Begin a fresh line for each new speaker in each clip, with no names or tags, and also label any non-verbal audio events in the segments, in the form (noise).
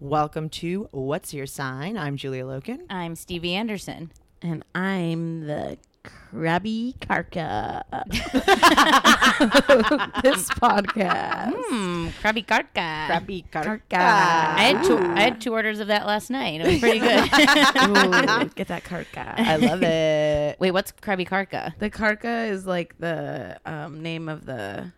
Welcome to What's Your Sign? I'm Julia Loken.
I'm Stevie Anderson.
And I'm the Krabby Karka. (laughs) this podcast.
Hmm, Krabby Karka.
Krabby Karka.
I had two. I had two orders of that last night. It was pretty good. (laughs)
Ooh, (laughs) get that Karka.
I love it.
Wait, what's Krabby Karka?
The Karka is like the um, name of the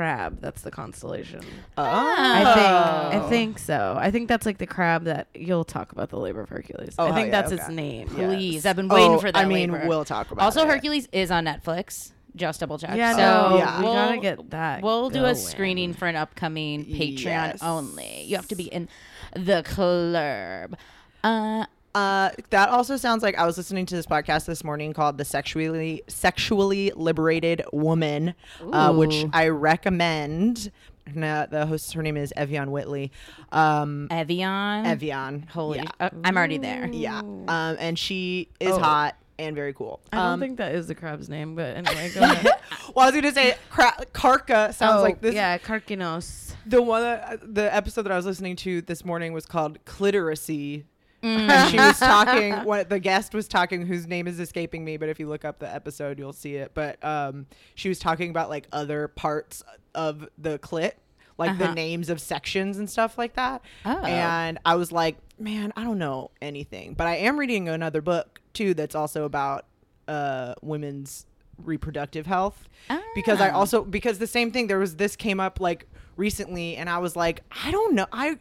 crab. That's the constellation.
Oh.
I think. I think so. I think that's like the crab that you'll talk about the labor of Hercules.
Oh,
I think
yeah,
that's its name.
Please, I've been waiting
Oh,
for that.
I mean,
labor.
we'll talk about
Also,
it.
Hercules is on Netflix. Just double check.
Yeah,
so
no,
Yeah.
we
we'll,
gotta get that.
We'll do a
going.
screening for an upcoming Patreon
Yes.
only. You have to be in the club. Uh,
Uh, that also sounds like I was listening to this podcast this morning called "The Sexually Sexually Liberated Woman," uh, which I recommend. And, uh, the host, her name is Ev'Yan Whitney. Um,
Evian.
Evian,
Holy,
yeah,
uh, I'm already there.
yeah. Um, and she is
Oh.
hot and very cool.
I don't
Um,
think that is the crab's name, but (laughs) anyway, go ahead.
well, I was gonna say cra- Karka sounds
oh,
like this.
Yeah, Karkinos.
The one, that, the episode that I was listening to this morning was called Clitoracy.
Mm.
and she was talking (laughs) what the guest was talking whose name is escaping me but if you look up the episode you'll see it but um she was talking about like other parts of the clit like the
Uh-huh.
names of sections and stuff like that
Oh.
and i was like man i don't know anything but i am reading another book too that's also about uh women's reproductive health because i
Ah.
also because the same thing there was this came up like recently and i was like i don't know i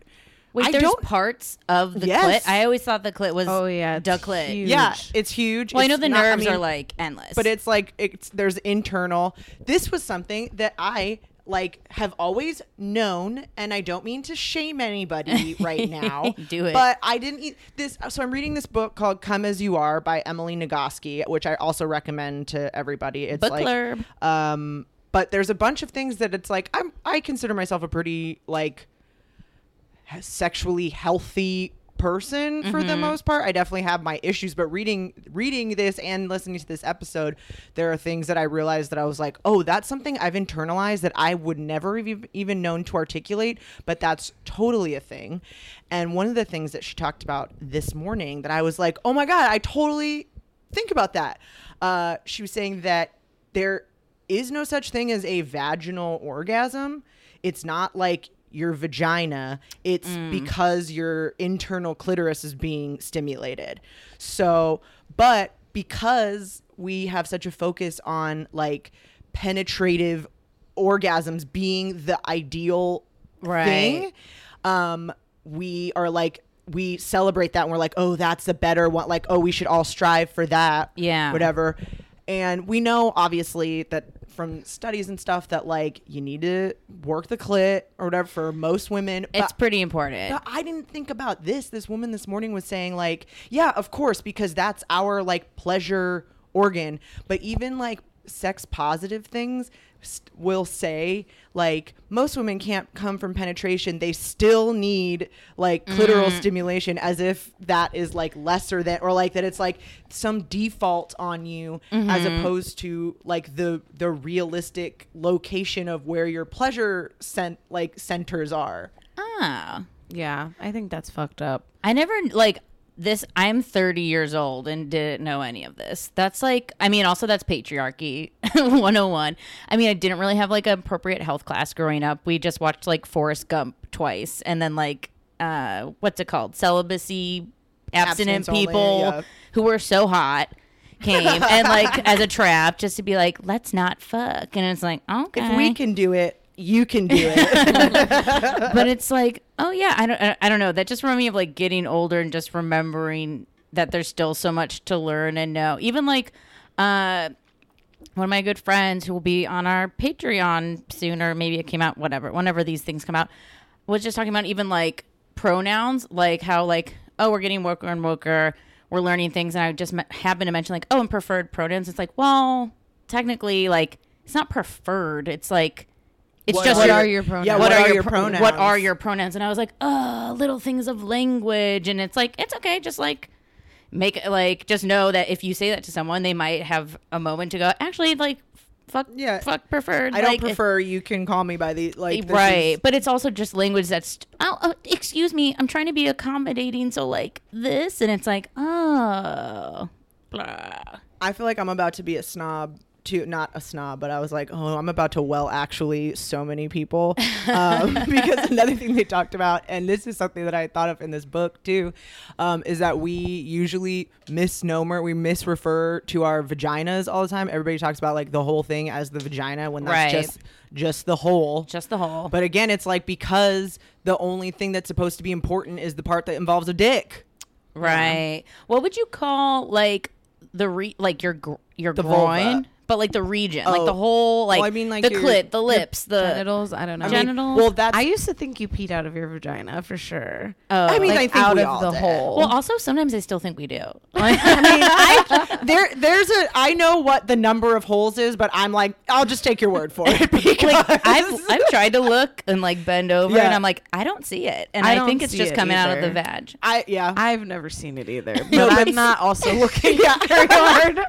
Wait,
I
there's
don't
parts of the
Yes.
clit. I always thought the clit was
Oh yeah, it's
the clit.
huge.
Yeah, it's huge.
Well, I know
It's
the
not-
nerves
mean,
are like endless,
but it's like it's there's internal. This was something that I like have always known, and I don't mean to shame anybody (laughs) right now.
Do it.
But I didn't eat this. So I'm reading this book called "Come as You Are" by Emily Nagoski, which I also recommend to everybody. It's
book
like
blurb.
um but there's a bunch of things that it's like I'm I consider myself a pretty like sexually healthy person for the most part. I definitely have my issues, but reading reading this and listening to this episode, there are things that I realized that I was like, "Oh, that's something I've internalized that I would never have even known to articulate, but that's totally a thing." And one of the things that she talked about this morning that I was like, "Oh my god, I totally think about that." Uh, she was saying that there is no such thing as a vaginal orgasm. It's not like your vagina, it's because your internal clitoris is being stimulated. So, but because we have such a focus on like penetrative orgasms being the ideal
Right.
thing, um, we are like, we celebrate that and we're like, oh, that's the better one. Like, oh, we should all strive for that
Yeah.
whatever. And we know obviously that from studies and stuff that like you need to work the clit or whatever for most women.
It's
but,
pretty important.
but I didn't think about this. This woman this morning was saying like, yeah, of course, because that's our like pleasure organ. But even like sex positive things st- will say like most women can't come from penetration they still need like clitoral stimulation as if that is like lesser than or like that it's like some default on you as opposed to like the the realistic location of where your pleasure cent- like centers are
Ah.
Yeah, I think that's fucked up.
I never like this. I'm 30 years old and didn't know any of this. That's like, I mean, also that's patriarchy (laughs) 101. I mean, I didn't really have like an appropriate health class growing up. We just watched like Forrest Gump twice and then like, uh, what's it called? Celibacy, abstinent
Abstinence only,
people
yeah.
who were so hot came and like (laughs) as a trap just to be like, let's not fuck. And it's like, okay.
if we can do it you can do it (laughs)
but it's like, oh yeah, I don't, I- don't know. That just reminded me of like getting older and just remembering that there's still so much to learn and know. Even like, uh, one of my good friends who will be on our Patreon soon, or maybe it came out, whatever, whenever these things come out, was just talking about even like pronouns, like how like, oh, we're getting woker and woker, we're learning things, and I just me- happened to mention like, oh, and preferred pronouns. It's like, well, technically, like it's not preferred. It's like. It's
What
just
What
your-
are your pronouns?
yeah,
what, are, your,
pro-
pronouns? What are your pronouns? And I was like, oh, little things of language. And it's like, it's okay. Just like make it like, just know that if you say that to someone, they might have a moment to go, actually, like, fuck,
Yeah.
fuck preferred.
I don't
Like,
prefer you can call me by the like this
right.
is-
but it's also just language that's, oh, oh, excuse me, I'm trying to be accommodating. So, like, this. And it's like, oh, blah.
I feel like I'm about to be a snob to not a snob, but I was like, oh, I'm about to well actually so many people um, (laughs) because another thing they talked about, and this is something that I thought of in this book too, um, is that we usually misnomer, we misrefer to our vaginas all the time. Everybody talks about like the whole thing as the vagina when that's
Right.
just just the whole.
Just the whole.
But again, it's like because the only thing that's supposed to be important is the part that involves a dick.
Right. What would you call like the re like your gr- your
The
groin,
vulva.
But like the region, like
Oh.
the whole like,
Well, I mean, like
the
your-
clit, the lips, the
genitals. I don't know.
I mean,
Genitals?
well, that's.
I used to think you peed out of your vagina for sure.
Oh.
I mean,
like
I think
out
we
of
all
the
did.
hole.
well, also sometimes I still think we do. Like, (laughs)
I mean, I, (laughs) there, there's a. I know what the number of holes is, but I'm like, I'll just take your word for it (laughs) because
like I've I've tried to look and like bend over,
Yeah.
and I'm like, I don't see it, and
I
I,
don't
think it's
see
just
it
coming out of the
either.
vag.
I yeah.
I've never seen it either, but
but-
I'm not also looking
Yeah.
very hard.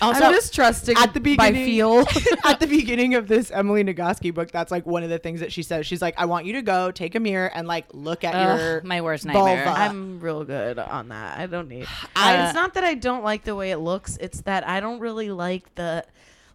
Also-
I'm just trusting
at the
by feel. (laughs)
at the beginning of this Emily Nagoski book, that's like one of the things that she says. She's like, I want you to go take a mirror and like look at
Ugh,
your
my worst nightmare.
vulva.
I'm real good on that. I don't need.
I-
I, it's not that I don't like the way it looks. It's that I don't really like the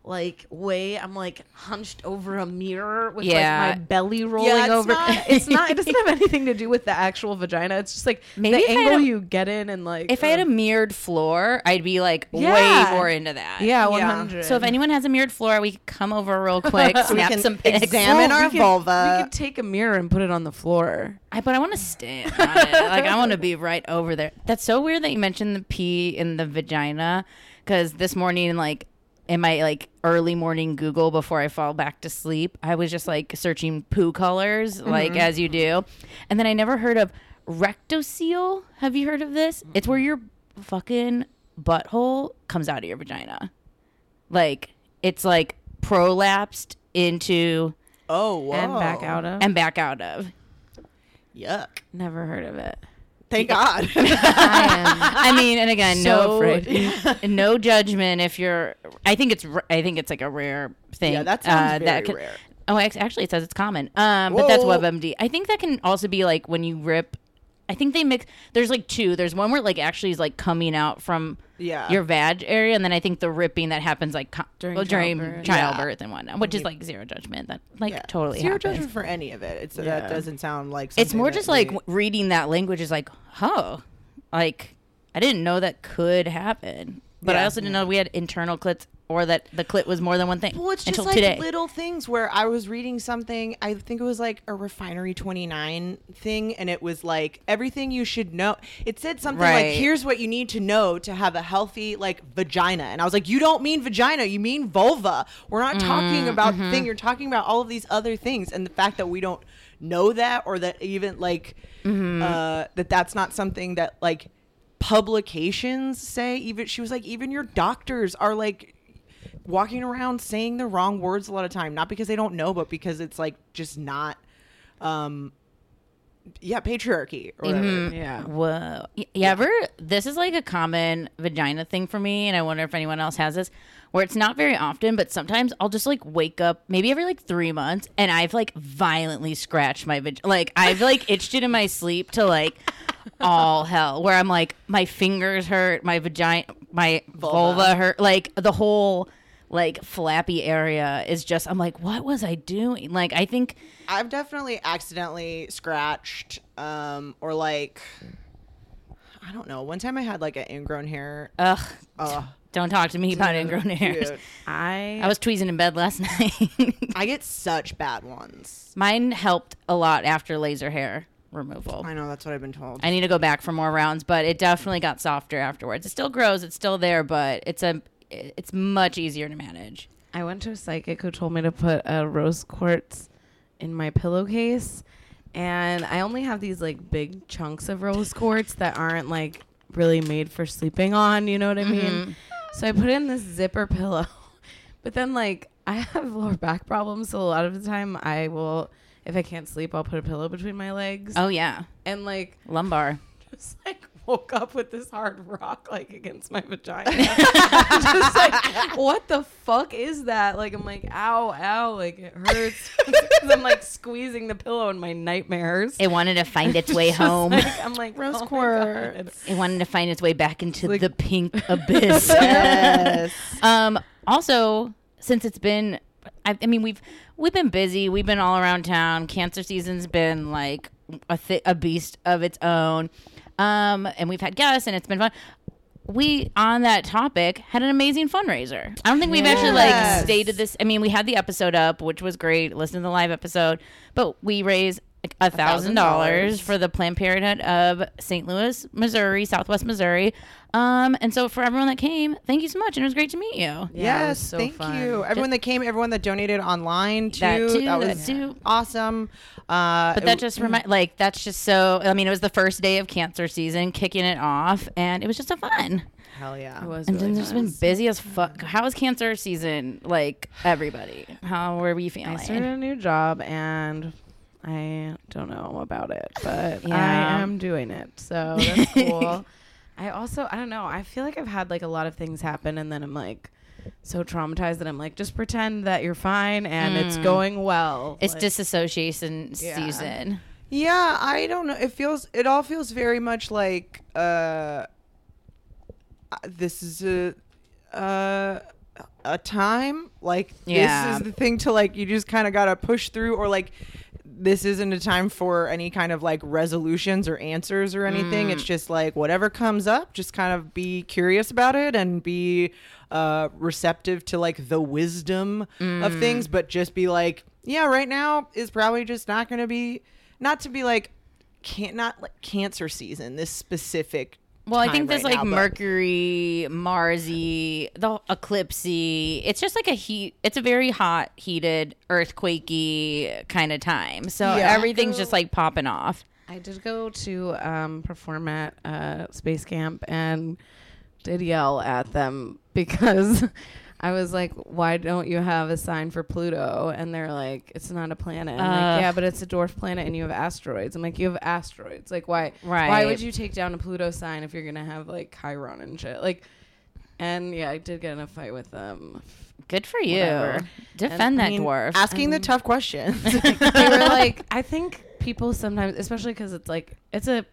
like way I'm like hunched over a mirror with
Yeah.
like my belly rolling
it's
over.
not- (laughs)
it's not. It doesn't have (laughs) anything to do with the actual vagina. It's just like
Maybe
the
if I had
angle
a-
you get in and like.
if I had a
uh,
mirrored floor, I'd be like
Yeah.
way more into that.
yeah,
Yeah.
100.
So if anyone has a mirrored floor, we can come over real (laughs) quick,
So we
snap
can
some pics.
examine our
we could-
vulva.
we could take a mirror and put it on the floor.
I, but I want to stand on it. Like I want to be right over there. That's so weird that you mentioned the pee in the vagina, because this morning, like in my like early morning Google before I fall back to sleep, I was just like searching poo colors, mm-hmm. like as you do, and then I never heard of rectocele. Have you heard of this? It's where your fucking butthole comes out of your vagina. Like it's like prolapsed into
Oh, whoa.
and back out of.
and back out of.
Yuck.
Never heard of it.
Thank God. (laughs)
I
I mean, and again,
So
no,
afraid.
no judgment if you're. I think it's. I think it's like a rare thing.
Yeah, that sounds very
that can-
rare.
Oh, actually, it says it's common. Um, but that's WebMD. I think that can also be like when you rip. I think they mix. There's like two. There's one where like actually is like coming out from
Yeah.
your vag area, and then I think the ripping that happens like co-
During
well, during
childbirth.
childbirth, and whatnot, which is like zero judgment. That like
Yeah.
totally
Zero
happens.
judgment for any of it. It's
Yeah.
that doesn't sound like.
It's more just like
we-
reading that language is like, oh, like I didn't know that could happen, but I also didn't know we had internal clits or that the clit was more than one thing
Well, it's just like
today.
little things where I was reading something. I think it was like a Refinery 29 thing, and it was like everything you should know. It said something like, "Here's what you need to know to have a healthy like vagina," and I was like, "You don't mean vagina, you mean vulva. We're not talking mm, about the mm-hmm. thing. You're talking about all of these other things, and the fact that we don't know that, or that even like mm-hmm. uh, that that's not something that like." Publications say even she was like even your doctors are like walking around saying the wrong words a lot of time not because they don't know but because it's like just not um yeah patriarchy or whatever
yeah.
Whoa. You ever? This is like a common vagina thing for me, and I wonder if anyone else has this, where it's not very often, but sometimes I'll just like wake up, maybe every like three months, and I've like violently scratched my vagina. Like I've like itched it in my sleep to like all hell, where I'm like, my fingers hurt, my vagina, my vulva, hurt, like the whole like flappy area is just, I'm like, what was I doing? Like, I think.
i've definitely accidentally scratched um or like i don't know one time i had like an ingrown hair
Ugh,
Ugh.
Don't talk to me (laughs) about ingrown hairs.
Dude,
I
I was tweezing in bed last (laughs) night.
i get such bad ones
Mine helped a lot after laser hair removal.
i know that's what i've been told
I need to go back for more rounds, but it definitely got softer afterwards. It still grows, it's still there, but it's a it's much easier to manage.
I went to a psychic who told me to put a rose quartz in my pillowcase, and I only have these like big chunks of rose quartz that aren't like really made for sleeping on. You know what I mean? Mm-hmm. So I put in this zipper pillow, (laughs) but then like I have (laughs) lower back problems, so a lot of the time I will, if I can't sleep, I'll put a pillow between my legs,
Oh yeah,
and like
lumbar. (laughs)
just like (laughs) woke up with this hard rock like against my vagina. (laughs) (laughs) just like, what the fuck is that? Like, I'm like, ow, ow, like it hurts. 'Cause I'm like squeezing the pillow in my nightmares.
It wanted to find its way home.
like- I'm like,
Rose
oh
quartz.
God.
It wanted to find its way back into
like-
the pink abyss.
yes
Um, also, since it's been, I, I mean, we've we've been busy. We've been all around town. Cancer season's been like a th- a beast of its own. Um, and we've had guests, and it's been fun. We on that topic had an amazing fundraiser. I don't think we've actually like stated this. I mean, we had the episode up, which was great. Listen to the live episode, but we raised a thousand dollars for the Planned Parenthood of St. Louis, Missouri, Southwest Missouri. Um, and so for everyone that came, thank you so much, and it was great to meet you.
Yeah,
yes,
so
thank
fun.
you. Everyone that came, everyone that donated online too.
That too,
That
that too.
awesome. Uh,
But that just remind like that's just so. I mean, it was the first day of cancer season, kicking it off, and it was just so fun.
hell yeah.
It was
And
really
then there's
fun.
been busy as fuck. How was cancer season? Like everybody, how were we feeling?
I started a new job and I don't know about it, but
Yeah.
I am doing it. So (laughs) that's cool. I also, I don't know, I feel like I've had like a lot of things happen and then I'm like so traumatized that I'm like, just pretend that you're fine and it's
Mm.
going well.
It's
Like,
disassociation
Yeah.
season.
Yeah, I don't know. It feels it all feels very much like uh uh, this is a uh a time like
Yeah.
this is the thing to like you just kind of got to push through or like this isn't a time for any kind of like resolutions or answers or anything.
Mm.
It's just like whatever comes up, just kind of be curious about it and be uh, receptive to like the wisdom
Mm.
of things, but just be like, yeah, right now is probably just not going to be, not to be like, can't not like cancer season. This specific.
Well, I think there's
right
like
now,
Mercury, Marsy, the eclipsey. It's just like a heat. It's a very hot, heated, earthquakey kind of time. So
Yeah.
everything's just like popping off.
I did go to um, perform at uh, Space Camp and did yell at them (laughs) because I was like, why don't you have a sign for Pluto? And they're like, it's not a planet. I'm
Ugh.
like, yeah, but it's a dwarf planet and you have asteroids. I'm like, you have asteroids. Like, why? Why would you take down a Pluto sign if you're gonna have like Chiron and shit? Like, and yeah, I did get in a fight with them.
Good for you.
Whatever.
Defend
And,
that
I mean,
dwarf.
Asking the tough questions. (laughs)
they were (laughs) like, I think people sometimes, especially because it's like it's a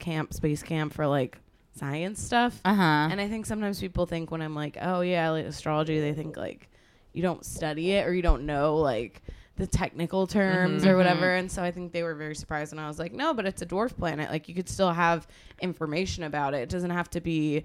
camp, space camp for like science stuff.
uh huh.
And I think sometimes people think when I'm like, oh yeah, like astrology, they think like you don't study it or you don't know like the technical terms or whatever. And so I think they were very surprised. And I was like, no, but it's a dwarf planet. Like you could still have information about it. It doesn't have to be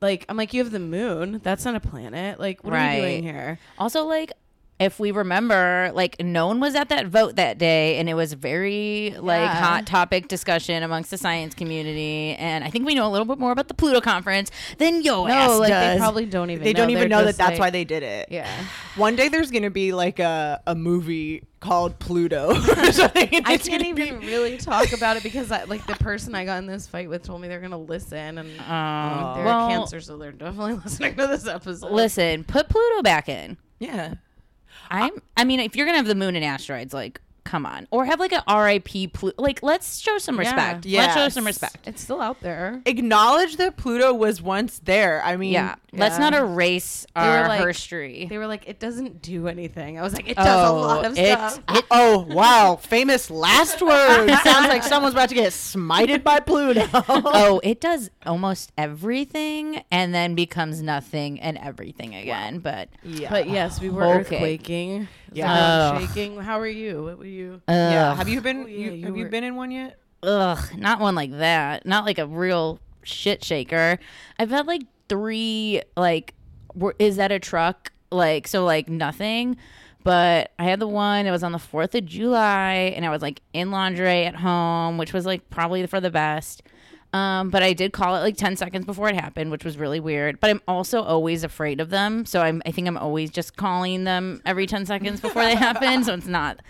like I'm like you have the moon. That's not a planet. Like what are you doing here?
Also, like, if we remember, like, no one was at that vote that day, and it was very, like,
Yeah.
hot topic discussion amongst the science community. And I think we know a little bit more about the Pluto conference than yo ass
No, like
does.
they probably don't even.
they
know.
don't even
They're
know that
just,
that's
like-
why they did it.
Yeah.
One day there's gonna be like a, a movie called Pluto (laughs) or something. and
I can't
gonna be-
even really talk about it because I, like the person I got in this fight with told me they're gonna listen and
Oh, oh
they're
well,
cancer, so they're definitely (laughs) listening to this episode.
Listen, put Pluto back in.
Yeah.
I'm. I mean, if you're gonna have the moon and asteroids, like, come on, or have like a RIP Pluto. Like, let's show some respect.
Yeah.
respect. Let's show
Yes.
some respect.
It's still out there.
Acknowledge that Pluto was once there. I mean,
Yeah. Let's not erase
They
our
like-
history.
They were like, it doesn't do anything. I was like, it does a oh, lot of
Oh, it-
stuff.
it- (laughs)
oh wow, famous last words. (laughs) Sounds like someone's about to get smited by Pluto. (laughs)
oh, it does almost everything and then becomes nothing and everything again. But
yeah.
But yes, we were
Okay.
earthquaking.
Yeah.
Yeah, shaking. How are you? What were you?
yeah. Have you been?
Oh, yeah,
you,
you
have you been in one yet?
ugh, not one like that. Not like a real shit shaker. I've had like three like were, is that a truck? Like so like nothing. But I had the one, it was on the 4th of July, and I was like in lingerie at home, which was like probably for the best. Um, but I did call it like 10 seconds before it happened, which was really weird. But I'm also always afraid of them. So I'm, I think I'm always just calling them every 10 seconds before they happen. So it's not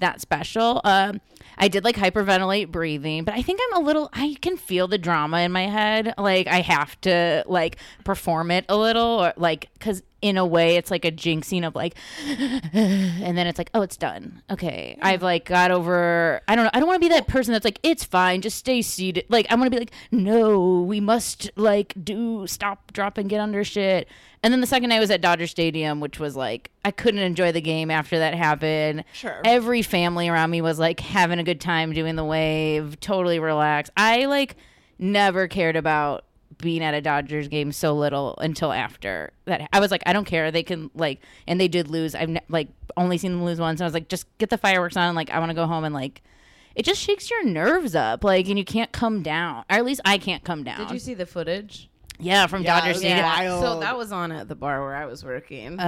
that special. Um, I did like hyperventilate breathing, but I think I'm a little, I can feel the drama in my head. Like I have to like perform it a little or like, cause in a way it's like a jinxing of like, (sighs) and then it's like, oh, it's done. Okay. I've like got over, I don't know. I don't want to be that person that's like, it's fine. Just stay seated. Like I want to be like, no, we must like do stop, drop and get under shit. And then the second night was at Dodger Stadium, which was like, I couldn't enjoy the game after that happened.
Sure.
Every family around me was like having a good time doing the wave, totally relaxed. I like never cared about being at a Dodgers game so little until after that. I was like, I don't care. They can like, and they did lose. I've like only seen them lose once. And I was like, just get the fireworks on. Like, I want to go home and like, it just shakes your nerves up. Like, and you can't come down. Or at least I can't come down.
Did you see the footage?
Yeah, from
Yeah, it
Dodger
was
Stadium.
wild.
So that was on at the bar where I was working.
Uh,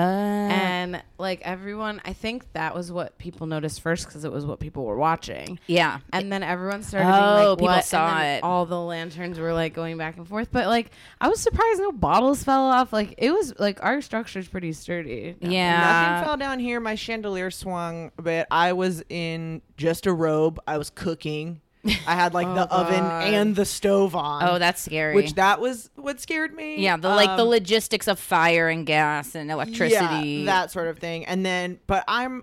and like everyone, I think that was what people noticed first because it was what people were watching.
yeah.
And then everyone started
Oh,
being like,
people
what?
saw
and then
it.
All the lanterns were like going back and forth. But like, I was surprised no bottles fell off. Like, it was like our structure's pretty sturdy.
Yeah.
Nothing fell down here. My chandelier swung but. I was in just a robe. I was cooking. I had like
Oh,
the oven and the stove on.
Oh, that's scary.
which that was what scared me.
yeah, the like the
Um,
logistics of fire and gas and electricity.
Yeah, that sort of thing. And then, but I'm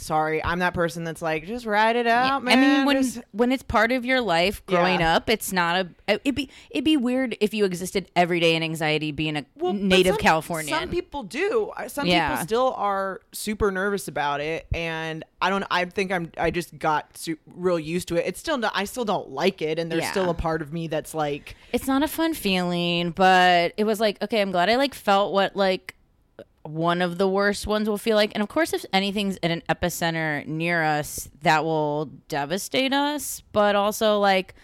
sorry, I'm that person that's like, just write it out, man.
I mean, when
Just-
when it's part of your life growing
Yeah.
up, it's not a. It'd be it'd be weird if you existed every day in anxiety being a
Well,
native
some-
Californian.
Some people do. Some
Yeah.
people still are super nervous about it, and I don't. I think I'm. I just got su- real used to it. It's still. Not, I still don't like it, and there's
Yeah.
still a part of me that's like,
it's not a fun feeling, but it was like okay, I'm glad I like felt what like one of the worst ones will feel like. And of course, if anything's at an epicenter near us, that will devastate us. But also, like,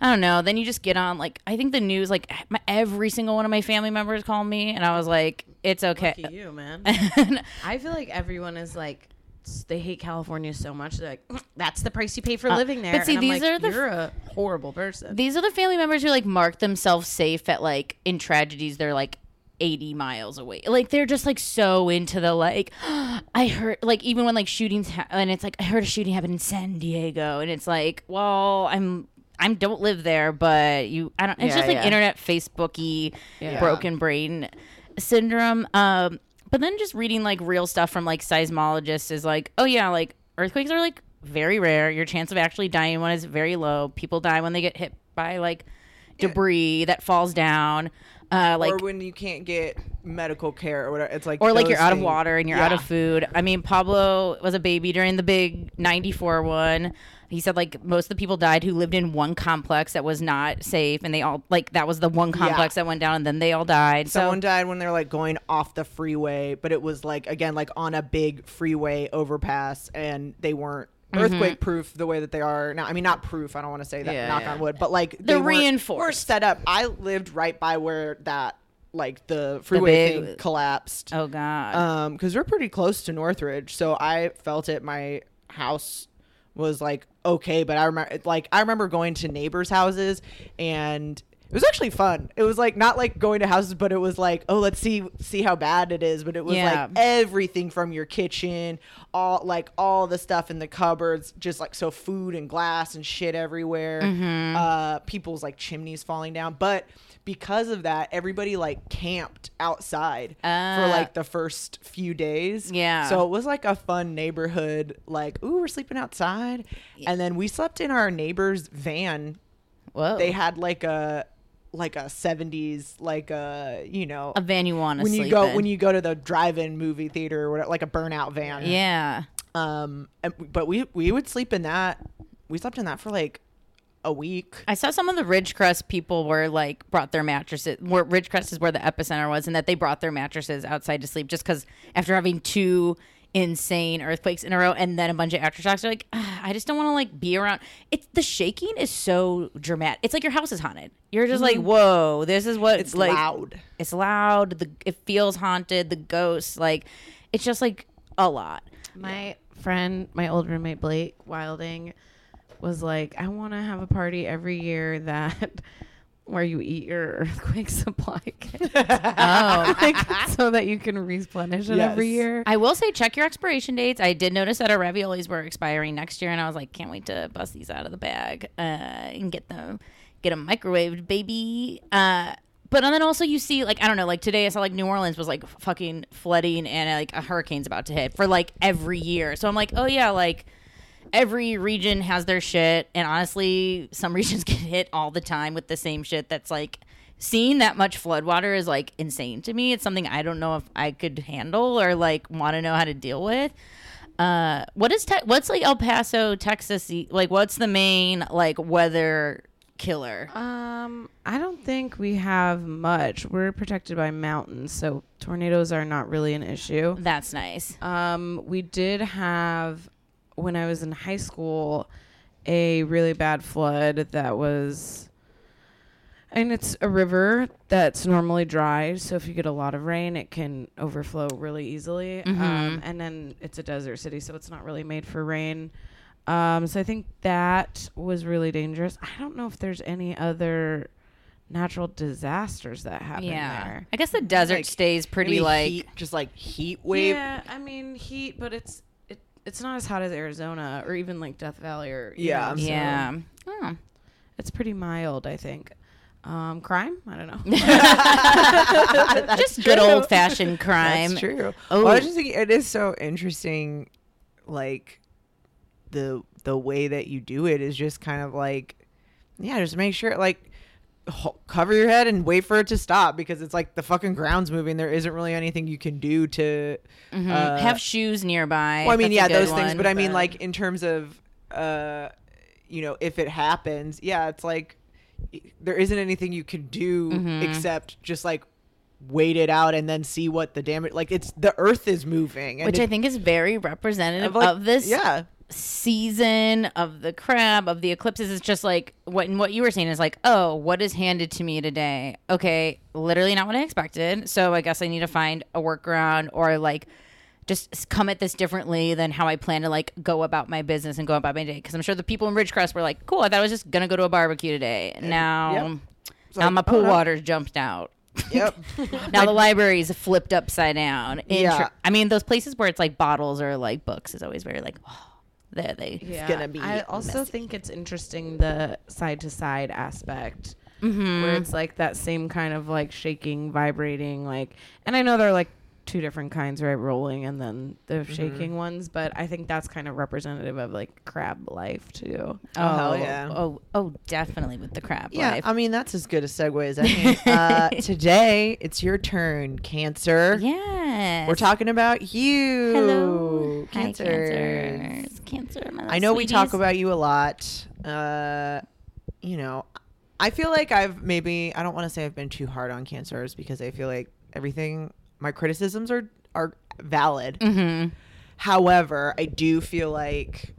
I don't know. Then you just get on, like, I think the news, like, my, every single one of my family members called me, and I was like, it's okay.
Lucky you, man. (laughs) I feel like everyone is like, they hate California so much. They're like, that's the price you pay for living there.
Uh, but see, these
like,
are the
you're a horrible person.
These are the family members who, like, mark themselves safe at, like, in tragedies, they're like, 80 miles away. Like they're just like so into the like (gasps) I heard like even when like shootings ha- and it's like I heard a shooting happen in San Diego and it's like, well, I'm I don't live there, but you I don't it's
Yeah,
just like
yeah.
internet Facebooky
Yeah.
broken brain syndrome. Um but then just reading like real stuff from like seismologists is like, oh yeah, like earthquakes are like very rare. Your chance of actually dying one is very low. People die when they get hit by like debris that falls down. Uh, like
or when you can't get medical care or whatever. It's like
or like you're out of water and you're out of food. I mean, Pablo was a baby during the big 94 one. He said like most of the people died who lived in one complex that was not safe and they all like that was the one complex that went down and then they all died.
Someone
so
died when they're like going off the freeway, but it was like again like on a big freeway overpass, and they weren't. Earthquake proof the way that they are now. I mean, not proof. I don't want to say that.
Yeah,
knock
yeah.
on wood, but like
They're
weren't-
reinforced.
Were set up. I lived right by where that like the freeway
big-
thing collapsed.
oh god.
Um, because we're pretty close to Northridge, so I felt it. My house was like okay, but I remember like I remember going to neighbors' houses and it was actually fun. It was like not like going to houses, but it was like oh let's see see how bad it is. But it was
Yeah.
like everything from your kitchen, all like all the stuff in the cupboards, just like so food and glass and shit everywhere.
Mm-hmm.
Uh, people's like chimneys falling down, but. Because of that, everybody like camped outside for
Uh.
like the first few days.
Yeah.
So it was like a fun neighborhood, like, ooh, we're sleeping outside. And then we slept in our neighbor's van.
Whoa.
They had like a like a 70s like a you know
a van you want to
when
sleep
you go
in.
when you go to the drive-in movie theater or whatever, like a burnout van
yeah.
um and, but we we would sleep in that we slept in that for like a week
I saw some of the Ridgecrest people were like brought their mattresses. Where Ridgecrest is where the epicenter was, and that they brought their mattresses outside to sleep just because after having two insane earthquakes in a row and then a bunch of aftershocks, they're like, "Ah, I just don't want to like be around. It's the shaking is so dramatic. It's like your house is haunted. You're just like, whoa, this is what
it's
like
loud
it's loud. The it feels haunted. The ghosts like it's just like a lot.
My friend, my old roommate Blake Wilding, was like, I want to have a party every year that where you eat your (laughs) earthquake supply (laughs) kit,
Oh.
like, (laughs) so that you can replenish it every year.
I will say check your expiration dates. I did notice that our raviolis were expiring next year, and I was like, can't wait to bust these out of the bag uh, and get them get them microwaved, baby. Uh, but then also you see like I don't know, like today I saw like New Orleans was like fucking flooding and like a hurricane's about to hit for like every year. So I'm like, oh yeah, like every region has their shit, and honestly, some (laughs) regions get hit all the time with the same shit. That's like seeing that much floodwater is like insane to me. It's something I don't know if I could handle or like want to know how to deal with. Uh, what is te- what's like El Paso, Texas? Like, what's the main like weather killer?
Um, I don't think we have much. We're protected by mountains, so tornadoes are not really an issue.
That's nice.
Um, we did have when I was in high school a really bad flood that was and it's a river that's normally dry, so if you get a lot of rain, it can overflow really easily. Um, and then it's a desert city, so it's not really made for rain. Um, so I think that was really dangerous. I don't know if there's any other natural disasters that happen
Yeah,
there.
I guess the desert
Like,
stays pretty like
heat, just like heat wave
Yeah, I mean heat, but it's it, it's not as hot as Arizona or even like Death Valley or
Yeah.
know, so
yeah. Oh.
it's pretty mild, I think. Um, crime? I don't know. (laughs) (laughs)
Just good old fashioned crime.
That's true.
Oh.
Well, I was just thinking it is so interesting, like the the way that you do it is just kind of like, yeah, just make sure like ho- cover your head and wait for it to stop because it's like the fucking ground's moving. There isn't really anything you can do to
Mhm.
uh,
Have shoes nearby.
Well, I mean, yeah, those things.
one.
But I mean, like in terms of, uh, you know, if it happens, yeah, it's like there isn't anything you can do
Mm-hmm.
except just like wait it out and then see what the damage. Like it's the Earth is moving,
which I think is very representative
of, like,
of this
Yeah,
season of the crab of the eclipses is just like what and what you were saying is like oh what is handed to me today okay literally not what i expected so i guess i need to find a workaround or like just come at this differently than how i plan to like go about my business and go about my day because i'm sure the people in ridgecrest were like cool i thought i was just gonna go to a barbecue today now
yep.
Now
like,
my oh, pool
oh, no.
water's jumped out
Yep. (laughs)
now the library's flipped upside down.
Yeah.
I mean, those places where it's like bottles or like books is always very like, oh, there they.
yeah.
gonna be
I also
messy.
think it's interesting the side to side aspect.
Mm-hmm.
Where it's like that same kind of like shaking, vibrating, like, and I know they're like two different kinds, right? Rolling and then the
Mm-hmm.
shaking ones. But I think that's kind of representative of like crab life too.
Oh, hell yeah.
Oh, oh, definitely with the crab
Yeah,
life.
I mean that's as good a segue as any. (laughs) uh, today, it's your turn, Cancer.
yes.
We're talking about you.
Hello, Hi,
Cancer.
cancers. Cancer.
I know we talk about you a lot. Uh, you know, I feel like I've maybe I don't want to say I've been too hard on cancers because I feel like everything my criticisms are are valid.
Mhm.
However, I do feel like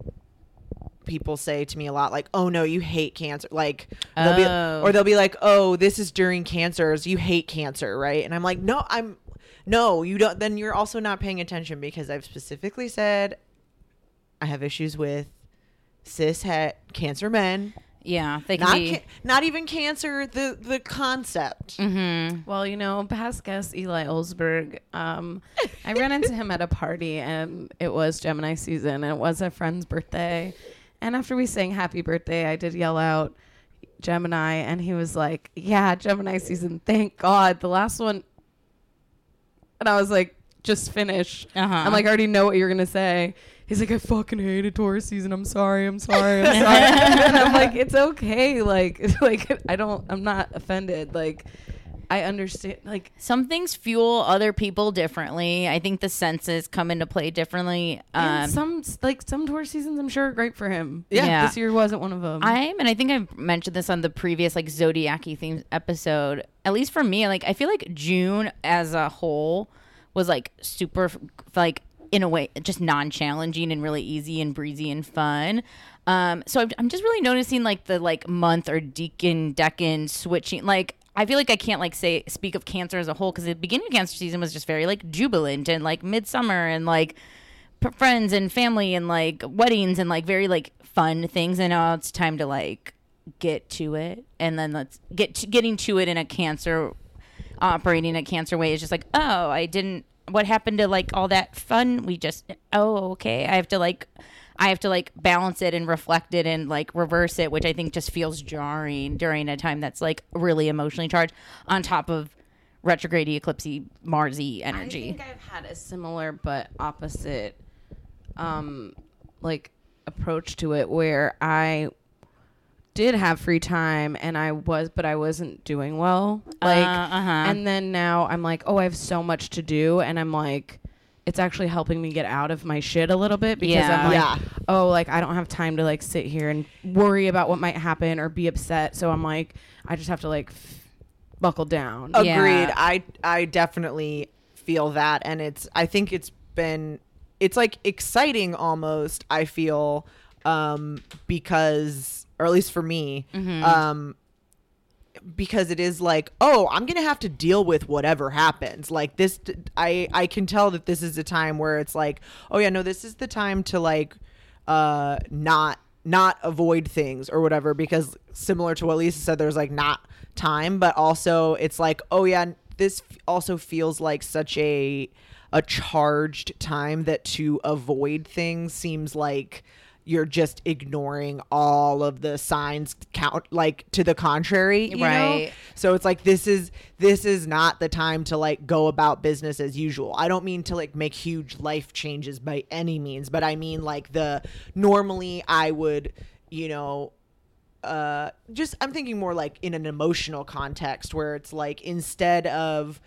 people say to me a lot like, "Oh no, you hate cancer." Like they'll
Oh.
be or they'll be like, "Oh, this is during cancers. You hate cancer, right?" And I'm like, "No, I'm no, you don't then you're also not paying attention because I've specifically said I have issues with cis het cancer men.
Yeah, they can
Not
be.
ca- not even cancer, the the concept.
mm-hmm.
Well, you know, past guest Eli Olsberg, um, I ran into him at a party and it was Gemini season and it was a friend's birthday. And after we sang happy birthday, I did yell out Gemini and he was like, Yeah, Gemini season, thank God. The last one and I was like, just finish.
Uh-huh.
I'm like, I already know what you're gonna say. He's like, I fucking hated Taurus season. I'm sorry. I'm sorry. I'm sorry. (laughs) and I'm like, it's okay. Like, it's (laughs) like I don't. I'm not offended. Like, I understand. Like,
Some things fuel other people differently. I think the senses come into play differently. Um,
some like some Taurus seasons, I'm sure are great for him.
Yeah.
Yeah.
This year wasn't one of them.
I'm, and I think I've mentioned this on the previous like zodiac themes episode. At least for me, like I feel like June as a whole was like super, like in a way, just non-challenging and really easy and breezy and fun. Um, so I'm, I'm just really noticing like the like month or deacon decan switching. Like I feel like I can't like say speak of Cancer as a whole because the beginning of Cancer season was just very like jubilant and like midsummer and like p- friends and family and like weddings and like very like fun things and now it's time to like get to it and then let's get to getting to it in a cancer operating a cancer way is just like oh i didn't what happened to like all that fun? We just oh okay. I have to like i have to like balance it and reflect it and like reverse it which i think just feels jarring during a time that's like really emotionally charged on top of retrograde eclipsey marsy energy.
I think I've had a similar but opposite, um, like approach to it where I did have free time and I was, but I wasn't doing well. Like,
Uh, uh-huh.
and then now I'm like, oh, I have so much to do, and I'm like. It's actually helping me get out of my shit a little bit because
Yeah.
I'm like,
Yeah.
oh, like I don't have time to like sit here and worry about what might happen or be upset. So I'm like, I just have to like f- buckle down.
Yeah.
Agreed. I I definitely feel that and it's I think it's been it's like exciting almost, I feel um because or at least for me um because it is like oh i'm gonna have to deal with whatever happens. Like this i i can tell that this is a time where it's like oh yeah no this is the time to like uh not not avoid things or whatever because similar to what lisa said there's like not time but also it's like oh yeah this also feels like such a a charged time that to avoid things seems like you're just ignoring all of the signs count like to the contrary you know?
Right.
so it's like this is this is not the time to like go about business as usual i don't mean to like make huge life changes by any means but i mean like the normally i would you know uh just i'm thinking more like in an emotional context where it's like instead of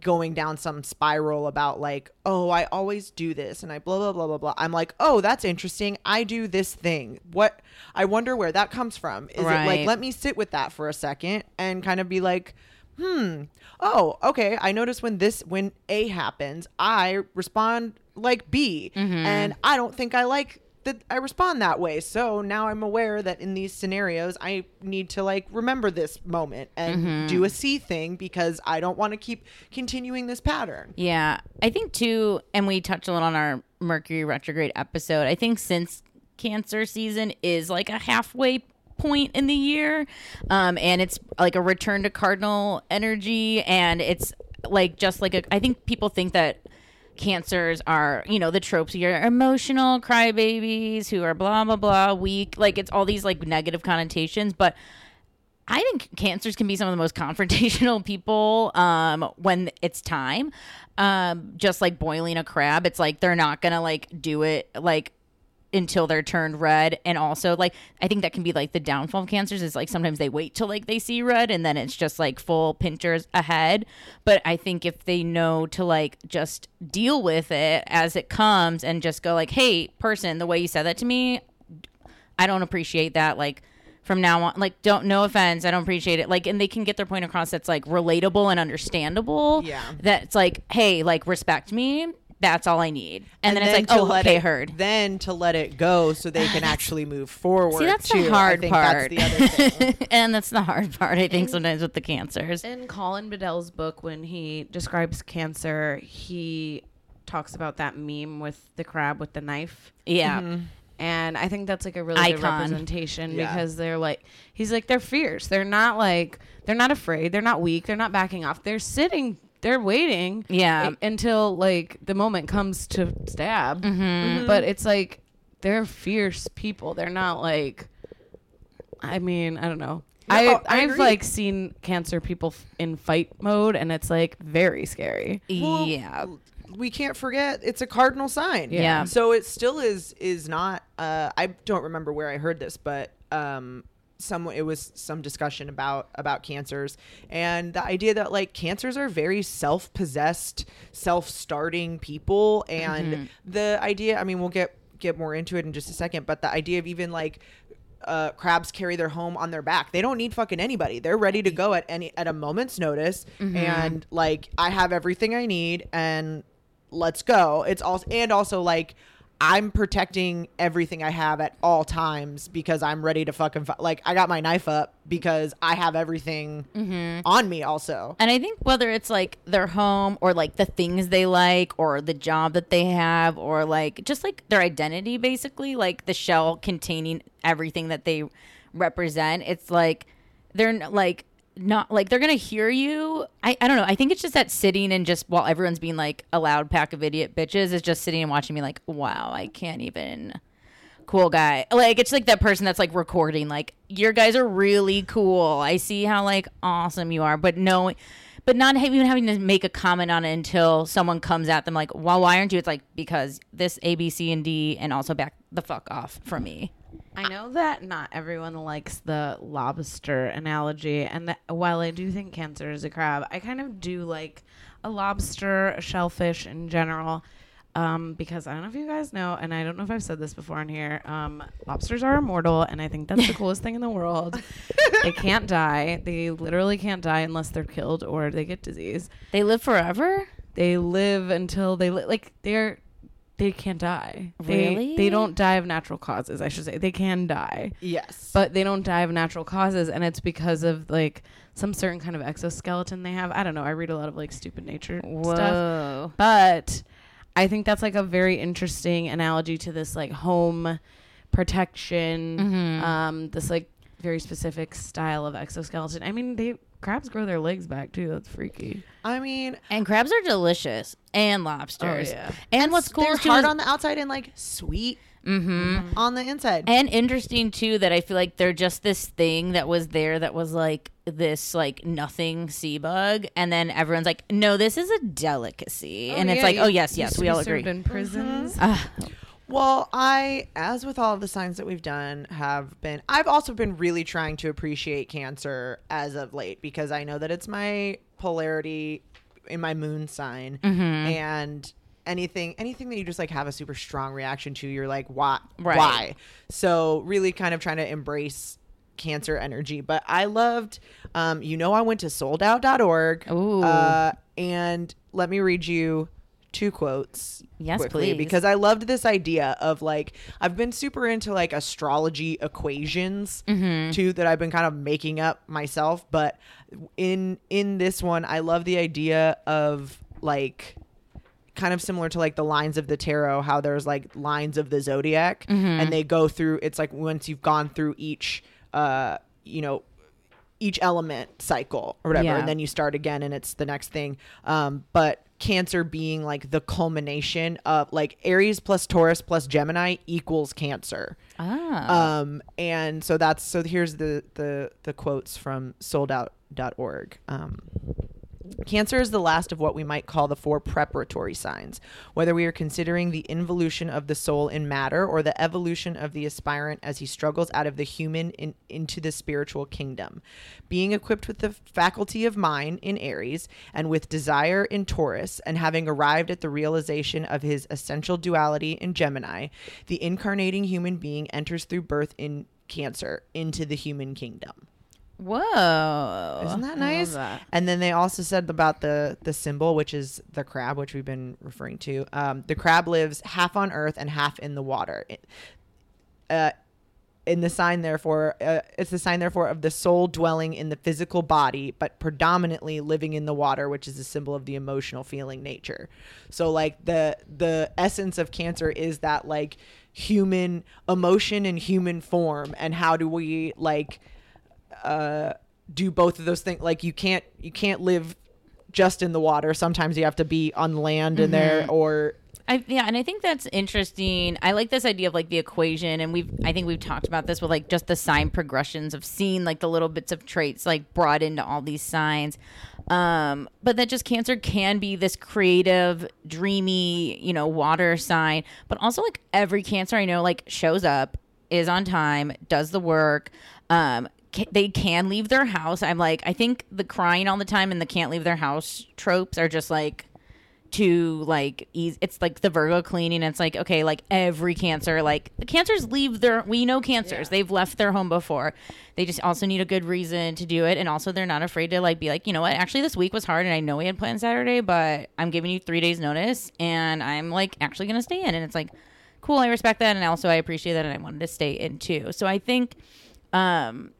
going down some spiral about like oh i always do this and i blah blah blah blah blah. I'm like oh that's interesting. I do this thing. What i wonder where that comes from. Is it like let me sit with that for a second and kind of be like hmm oh okay i notice when this when a happens i respond like b and i don't think i like that i respond that way so now i'm aware that in these scenarios i need to like remember this moment and do a c thing because i don't want to keep continuing this pattern
Yeah, I think too, and we touched a little on our Mercury retrograde episode. I think since Cancer season is like a halfway point in the year, um, and it's like a return to Cardinal energy, and it's like just like a. I think people think that cancers are you know the tropes you're emotional crybabies who are blah blah blah weak like it's all these like negative connotations but I think cancers can be some of the most (laughs) confrontational people um, when it's time. Um, just like boiling a crab, it's like they're not gonna like do it like until they're turned red. And also, like I think that can be like the downfall of cancers is like sometimes they wait till like they see red and then it's just like full pinchers ahead. But I think if they know to like just deal with it as it comes and just go like, hey, person, the way you said that to me, I don't appreciate that. Like from now on, like don't no offense, I don't appreciate it. Like and they can get their point across that's like relatable and understandable.
Yeah.
That's like, hey, like respect me. That's all I need. And, then, it's like,
to
oh,
let
okay,
it,
heard.
Then to let it go so they can actually move forward.
See, that's
too.
the
I
hard
think
part.
That's the other thing. (laughs)
and that's the hard part, I think, sometimes with the cancers.
In Colin Bedell's book, when he describes cancer, he talks about that meme with the crab with the knife.
Yeah.
Mm-hmm.
And I think that's like a really good representation
Yeah.
because they're like, he's like, they're fierce. They're not like, they're not afraid. They're not weak. They're not backing off. They're sitting, they're waiting.
Yeah.
until like the moment comes to stab.
Mm-hmm.
But it's like, they're fierce people. They're not like, I mean, I don't know.
No,
I,
I
I've
agree.
like seen cancer people f- in fight mode and it's like very scary.
Well,
yeah.
we can't forget it's a cardinal sign.
Yeah.
So it still is is not. Uh, I don't remember where I heard this, but um, some it was some discussion about about cancers and the idea that like cancers are very self possessed, self starting people, and the idea. I mean, we'll get get more into it in just a second, but the idea of even like uh, crabs carry their home on their back. They don't need fucking anybody. They're ready to go at any at a moment's notice. And like, I have everything I need, and let's go. It's also and also like. I'm protecting everything I have at all times because I'm ready to fucking fi- like I got my knife up because I have everything mm-hmm. on me also.
And I think whether it's like their home or like the things they like or the job that they have or like just like their identity, basically, like the shell containing everything that they represent, it's like they're like not like they're gonna hear you. I, I don't know. I think it's just that sitting and just while everyone's being like a loud pack of idiot bitches is just sitting and watching me like, wow, I can't even cool guy. Like it's like that person that's like recording like your guys are really cool. I see how like awesome you are, but no but not even having to make a comment on it until someone comes at them like, "Well, why aren't you?" It's like because this A, B, C, and D, and also back the fuck off from me.
I know that not everyone likes the lobster analogy, and that while I do think cancer is a crab, I kind of do like a lobster, a shellfish in general. Um, because I don't know if you guys know, and I don't know if I've said this before on here. Um, lobsters are immortal, and I think that's the (laughs) coolest thing in the world. they can't die. They literally can't die unless they're killed or they get disease.
They live forever.
They live until they li- like they're they can't die. They,
Really?
They don't die of natural causes. I should say they can die
Yes.
but they don't die of natural causes and it's because of like some certain kind of exoskeleton they have i don't know i read a lot of like stupid nature stuff
Whoa.
but i think that's like a very interesting analogy to this like home protection
Mm-hmm.
um this like very specific style of exoskeleton i mean they crabs grow their legs back too that's freaky
I mean,
And crabs are delicious, and lobsters.
Oh, yeah.
And what's cool
they're
is too
hard on the outside and like sweet
Mhm.
on the inside.
and interesting too that I feel like they're just this thing that was there that was like this like nothing sea bug, and then everyone's like, no, this is a delicacy, and it's like, oh yes, yes, we all agree.
in prisons
Ah,
Well, I, as with all of the signs that we've done, have been. I've also been really trying to appreciate Cancer as of late because I know that it's my polarity in my moon sign,
Mm-hmm.
and anything, anything that you just like have a super strong reaction to, you're like, why,
Right.
why? So really, kind of trying to embrace Cancer energy. But I loved, um, you know, I went to souledout.org,
Ooh.
uh, and let me read you two quotes
Yes,
quickly
please.
because I loved this idea of like I've been super into like astrology equations
Mm-hmm.
too that I've been kind of making up myself but in in this one I love the idea of like kind of similar to like the lines of the tarot how there's like lines of the zodiac
Mm-hmm.
and they go through it's like once you've gone through each uh you know each element cycle or whatever
Yeah.
and then you start again and it's the next thing um but cancer being like the culmination of like aries plus taurus plus gemini equals cancer
Ah.
Um, and so that's so here's the the the quotes from souledout.org. Um, Cancer is the last of what we might call the four preparatory signs, whether we are considering the involution of the soul in matter or the evolution of the aspirant as he struggles out of the human in, into the spiritual kingdom. Being equipped with the faculty of mind in Aries and with desire in Taurus, and having arrived at the realization of his essential duality in Gemini, the incarnating human being enters through birth in Cancer into the human kingdom.
Whoa.
Isn't that nice?
that.
And then they also said about the the symbol, which is the crab, which we've been referring to. Um, the crab lives half on Earth and half in the water. It- uh, in the sign, therefore, uh, it's the sign, therefore, of the soul dwelling in the physical body, but predominantly living in the water, which is a symbol of the emotional feeling nature. So, like the the essence of Cancer is that like human emotion and human form, and how do we like uh, do both of those things. Like you can't you can't live just in the water. Sometimes you have to be on land in there or
I, yeah, and I think that's interesting. I like this idea of like the equation, and we've I think we've talked about this with like just the sign progressions of seeing like the little bits of traits like brought into all these signs. Um, but that just Cancer can be this creative, dreamy, you know, water sign, but also like every Cancer I know like shows up, is on time, does the work. Um, ca- they can leave their house. I'm like, I think the crying all the time and the can't leave their house tropes are just like too like easy. it's like the virgo cleaning. It's like okay like every cancer like the cancers leave their we know cancers. They've left their home before. They just also need a good reason to do it. And also they're not afraid to like be like you know what? Actually this week was hard and i know we had planned saturday but i'm giving you three days notice and i'm like actually gonna stay in. And it's like cool. I respect that. And also i appreciate that and i wanted to stay in too. So i think um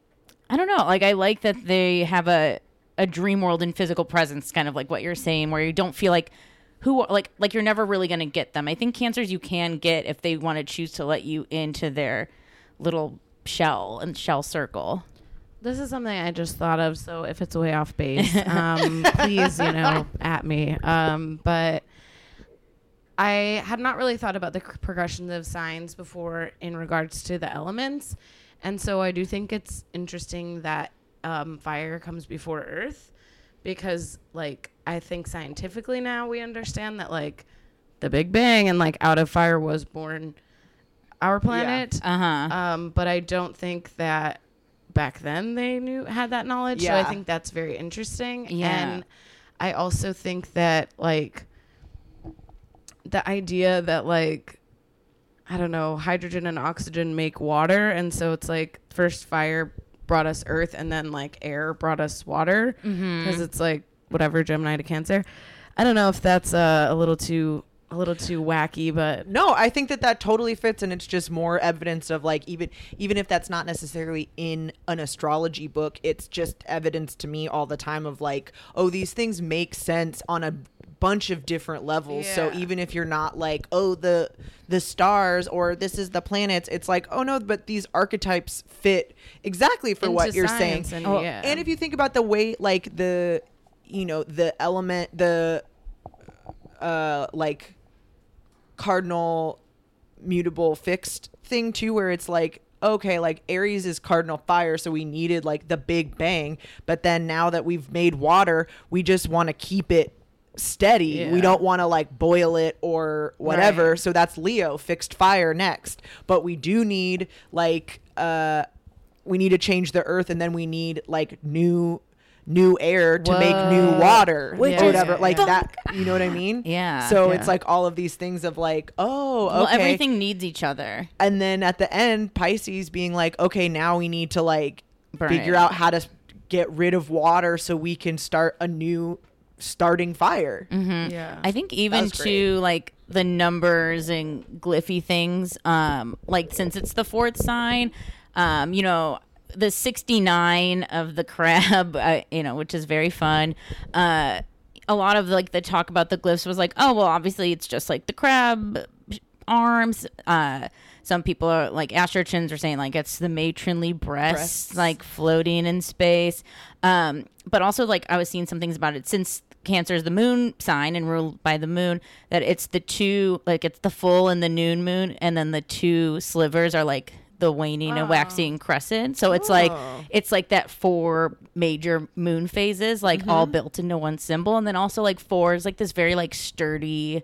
I don't know. Like I like that they have a a dream world and physical presence, kind of like what you're saying, where you don't feel like who like like you're never really going to get them. I think cancers you can get if they want to choose to let you into their little shell and shell circle.
This is something I just thought of. So if it's way off base, (laughs) um, please, you know, at me. Um, but I had not really thought about the progressions of signs before in regards to the elements. And so I do think it's interesting that um, fire comes before earth because, like, I think scientifically now we understand that, like, the Big Bang and, like, out of fire was born our planet.
Uh huh.
Um, but I don't think that back then they knew had that knowledge. Yeah. So I think that's very interesting.
Yeah.
And I also think that like the idea that like I don't know, hydrogen and oxygen make water. And so it's like first fire brought us earth and then like air brought us water. Because it's like whatever Gemini to Cancer. I don't know if that's uh, a little too a little too wacky, but
No, I think that that totally fits, and it's just more evidence of like even even if that's not necessarily in an astrology book, it's just evidence to me all the time of like, oh, these things make sense on a bunch of different levels. So even if you're not like, oh, the the stars or this is the planets, it's like, oh no, but these archetypes fit exactly for what you're saying.
And,
Oh,
yeah.
And if you think about the way, like the, you know, the element, the, uh, like, cardinal, mutable, fixed thing too, where it's like, okay, like Aries is cardinal fire, so we needed like the big bang, but then now that we've made water, we just want to keep it steady. We don't want to like boil it or whatever.
Right.
So that's Leo, fixed fire next. But we do need like uh we need to change the earth and then we need like new new air to make new water
Which
or whatever like
yeah.
that you know what i mean (sighs)
Yeah,
so
yeah.
it's like all of these things of like oh okay
Well, everything needs each other.
and then at the end pisces being like okay now we need to like
Burn
figure
it.
out how to get rid of water so we can start a new starting fire
yeah.
I think even to like the numbers and glyphy things, um, like since it's the fourth sign, um, you know, the 69 of the crab, (laughs) uh, you know, which is very fun. Uh, a lot of like the talk about the glyphs was like, oh, well, obviously it's just like the crab arms. Uh, some people are like astrochins are saying like it's the matronly breasts,
Breasts.
like floating in space. Um, but also like I was seeing some things about it since Cancer is the moon sign and ruled by the moon that it's the two like it's the full and the noon moon and then the two slivers are like the waning and waxing crescent. So it's like it's like that four major moon phases, like mm-hmm. all built into one symbol, and then also like four is like this very like sturdy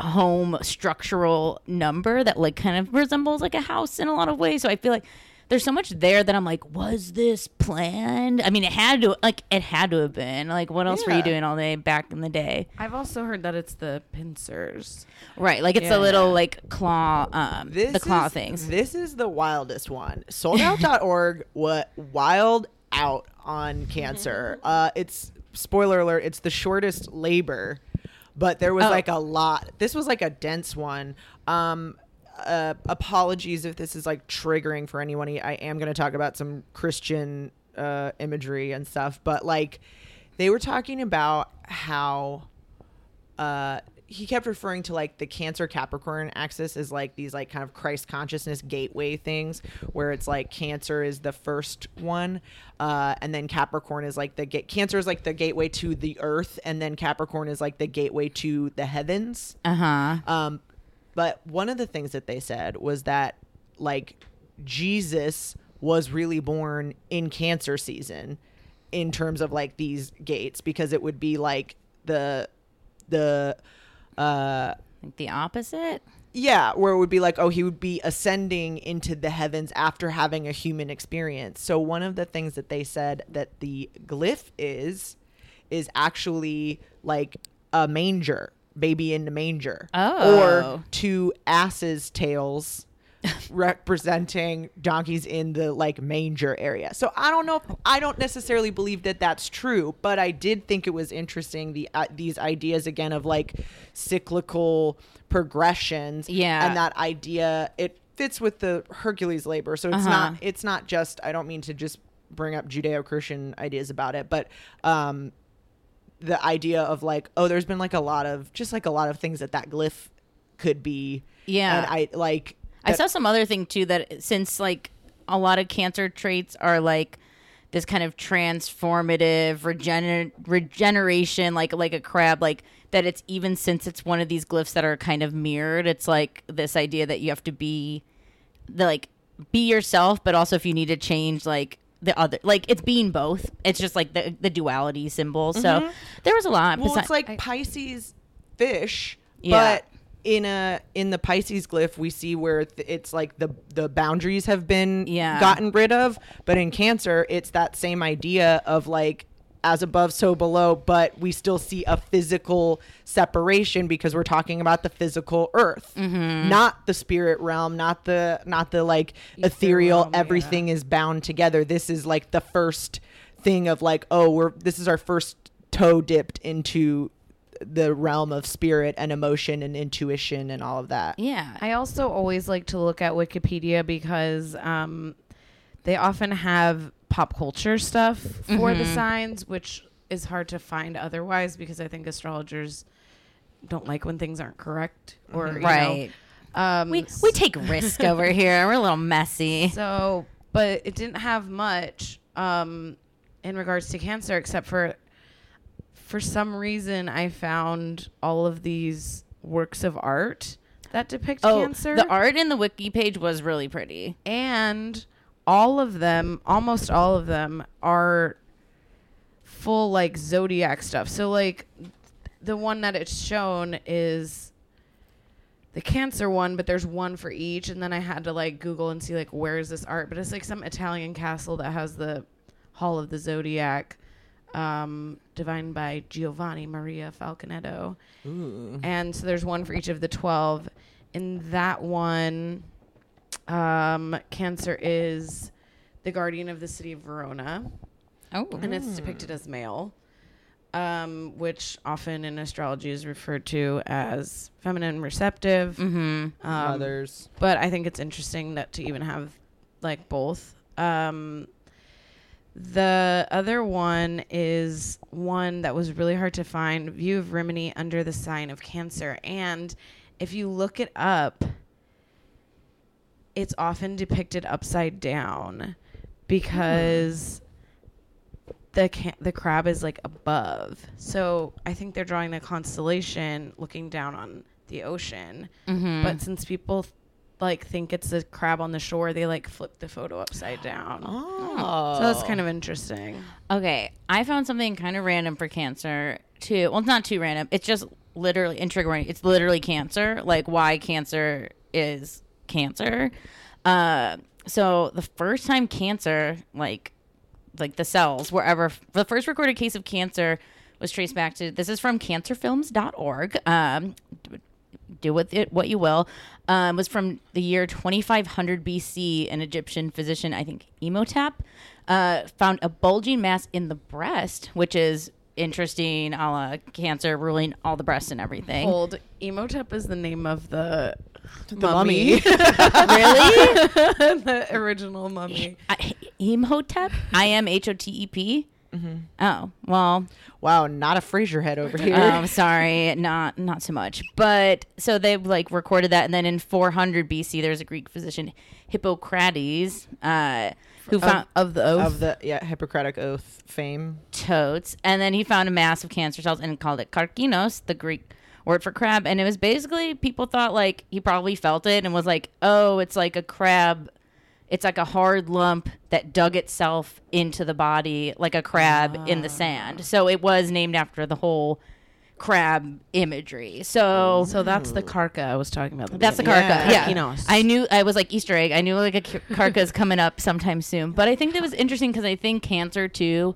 home structural number that like kind of resembles like a house in a lot of ways. So I feel like there's so much there that I'm like, was this planned? I mean, it had to like it had to have been. Like, what else were you doing all day back in the day?
I've also heard that it's the pincers.
Right, like it's
Yeah.
the little like claw, um,
This
the claw
is,
things.
This is the wildest one. Souledout.org (laughs) what wild out on cancer. (laughs) Uh, it's spoiler alert. It's the shortest labor, but there was
Oh.
like a lot. This was like a dense one. Um, uh, apologies if this is like triggering for anyone. I am going to talk about some Christian uh, imagery and stuff, but like they were talking about how uh he kept referring to like the cancer capricorn axis as like these like kind of christ consciousness gateway things where it's like cancer is the first one uh and then capricorn is like the ga- cancer is like the gateway to the earth and then capricorn is like the gateway to the heavens
Uh huh.
um, but one of the things that they said was that like Jesus was really born in cancer season in terms of like these gates because it would be like the the uh
Like the opposite.
yeah, where it would be like, oh, he would be ascending into the heavens after having a human experience. So one of the things that they said that the glyph is is actually like a manger, baby in the manger,
Oh.
or two asses' tails. (laughs) representing donkeys in the like manger area. So I don't know if, I don't necessarily believe that that's true, but I did think it was interesting the uh, these ideas again of like cyclical progressions
Yeah.
and that idea it fits with the Hercules labor. So it's
Uh-huh.
not it's not just I don't mean to just bring up Judeo-Christian ideas about it, but um the idea of like oh there's been like a lot of just like a lot of things that that glyph could be
Yeah.
and I like
I saw some other thing too that since like a lot of cancer traits are like this kind of transformative regener- regeneration like like a crab like that it's even since it's one of these glyphs that are kind of mirrored it's like this idea that you have to be the like be yourself but also if you need to change like the other like it's being both it's just like the the duality symbol so mm-hmm. there was a lot
Well, it's like Pisces fish,
Yeah.
but in a in the Pisces glyph, we see where th- it's like the the boundaries have been
Yeah.
gotten rid of. But in Cancer, it's that same idea of like as above, so below. But we still see a physical separation because we're talking about the physical Earth,
Mm-hmm.
not the spirit realm, not the not the like ethereal.
realm, yeah.
everything is bound together. This is like the first thing of like, oh, we're this is our first toe dipped into the realm of spirit and emotion and intuition and all of that.
yeah
I also always like to look at Wikipedia because um, they often have pop culture stuff for the signs, which is hard to find otherwise because I think astrologers don't like when things aren't correct or you know,
right.
um,
we we take (laughs) risk over here. We're a little messy.
So, but it didn't have much um, in regards to cancer, except for for some reason I found all of these works of art that depict
Oh,
cancer,
the art in the wiki page was really pretty.
and all of them, almost all of them, are full like zodiac stuff. So, like the one that it's shown is the cancer one, but there's one for each. And then I had to like Google and see like where is this art, but it's like some Italian castle that has the Hall of the Zodiac, um, divined by Giovanni Maria Falconetto. Ooh. And so there's one for each of the twelve. In that one, um, Cancer is the guardian of the city of Verona
Oh,
and it's depicted as male, um, which often in astrology is referred to as feminine receptive.
mm-hmm.
Um,
Mothers.
but I think it's interesting that to even have like both. Um, the other one is one that was really hard to find view of Rimini under the sign of Cancer. And if you look it up, it's often depicted upside down because the ca- the crab is like above. So I think they're drawing the constellation looking down on the ocean.
Mm-hmm.
But since people like think it's a crab on the shore, they like flip the photo upside down.
Oh.
So that's kind of interesting.
Okay, I found something kind of random for cancer too. Well, it's not too random. It's just literally intriguing. It's literally cancer. Like why cancer is cancer. Uh, so the first time cancer, like, like the cells, wherever the first recorded case of cancer was traced back to. This is from cancerfilms.org. Um, do with it what you will. Um, was from the year 2500 BC. An Egyptian physician, I think Emotep, uh, found a bulging mass in the breast, which is interesting. A la cancer ruling all the breasts and everything.
Hold, Emotep is the name of the, the
mummy. (laughs)
really? the original mummy.
I, Imhotep, I M H O T E P. Oh well,
wow, not a Fraser head over here.
Oh, sorry, not not so much. But so they like recorded that, and then in 400 BC, there's a Greek physician, Hippocrates, uh, who found
of, of the oath.
of the yeah Hippocratic oath fame.
totes, and then he found a mass of cancer cells and called it karkinos, the Greek word for crab. And it was basically people thought like he probably felt it and was like, oh, it's like a crab. It's like a hard lump that dug itself into the body like a crab in the ah. sand. So it was named after the whole crab imagery. So
so that's the karka I was talking about. at
that's the
beginning.
karka. Yeah.
Karkinos.
I knew I was like Easter egg. I knew like a karka is coming up sometime soon. But I think that was interesting because I think cancer too,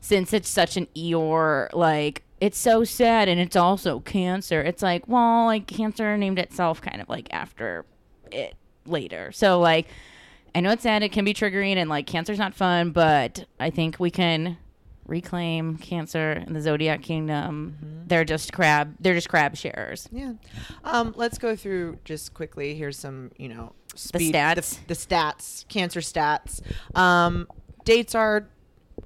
since it's such an Eeyore, like it's so sad and it's also cancer. It's like, well, like cancer named itself kind of like after it later. So like I know it's sad, it can be triggering and like cancer's not fun, but I think we can reclaim cancer in the zodiac kingdom. They're just crab they're just crab sharers.
Yeah. Um, let's go through just quickly. Here's some, you know, speed,
stats.
The, the stats, cancer stats. Um, dates are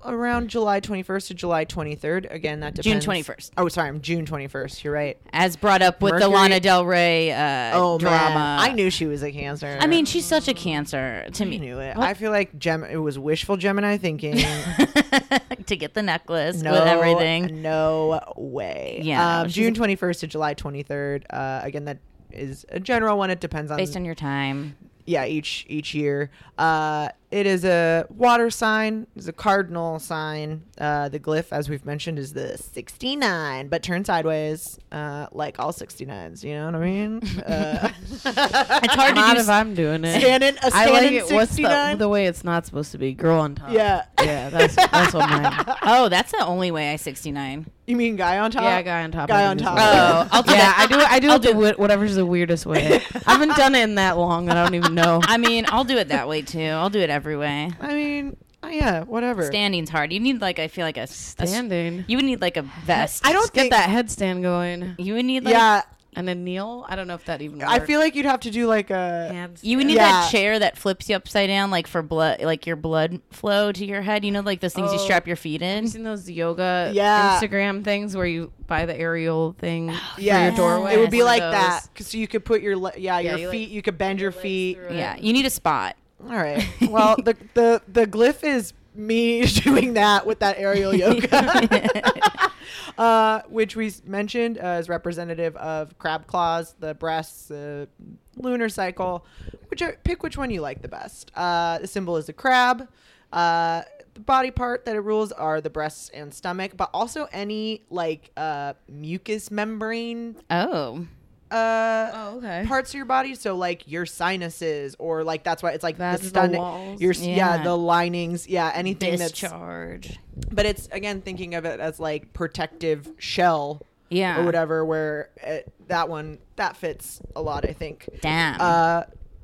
around July 21st to July 23rd. Again, that depends.
June 21st.
Oh, sorry, I'm June 21st. You're right.
as brought up with the
Mercury-
Lana Del Rey uh,
Oh,
drama.
man. I knew she was a cancer.
I mean, she's such a cancer to
I
me.
I knew it.
What-
I feel like Gem. It was wishful Gemini thinking. (laughs)
to get the necklace
no,
with everything.
No way.
Yeah,
Um, June 21st to July 23rd. Uh, again, that is a general one. It depends on
Based on your time.
yeah each each year uh it is a water sign it's a cardinal sign uh the glyph as we've mentioned is the 69 but turned sideways uh like all 69s you know what i mean (laughs) uh
It's hard to
Not
do.
if I'm doing it.
standing a
I like
standing
it. What's the, the way it's not supposed to be? Girl on top.
yeah
Yeah, that's that's what mine. (laughs)
oh, that's the only way I 69.
You mean guy on top
Yeah, guy on top.
Guy on top.
what it is.
Oh, I'll do
yeah,
that.
I do. it- I do
I'll
it
do-
wi- whatever's the weirdest way. I (laughs) haven't done it in that long that I don't even know.
I mean, I'll do it that way too. I'll do it every way.
i mean uh, yeah whatever
Standing's hard. You need like I feel like a
Standing.
you would need like a vest.
I don't
Just get that headstand going
You would need like
yeah
and a kneel. I don't know if that even. Works.
i feel like you'd have to do like a
Hands
You would need
Yeah.
that chair that flips you upside down, like for blood, like your blood flow to your head. You know, like those things you
Oh.
strap your feet
Have
in.
you seen those yoga
Yeah.
Instagram things where you buy the aerial thing oh,
yeah,
for your doorway?
It would be like
those.
that because you could put your le- yeah,
Yeah,
your
you, like,
feet. you could bend your
legs
feet.
through it.
Yeah, you need a spot.
All right. (laughs) Well, the the the glyph is me (laughs) doing that with that aerial (laughs) yoga, (laughs) uh, which we mentioned uh, is representative of crab claws, the breasts, the lunar cycle. Which are, pick which one you like the best. Uh, the symbol is a crab. Uh, the body part that it rules are the breasts and stomach, but also any like uh, mucous membrane
Oh,
uh
Oh, okay.
parts of your body so like your sinuses or like that's why it's like the
Vaginal
stomach
walls.
your yeah.
Yeah.
the linings yeah anything that's.
discharge.
that's but it's again thinking of it as like protective shell
Yeah.
or whatever where it, that one that fits a lot i think
Damn.
uh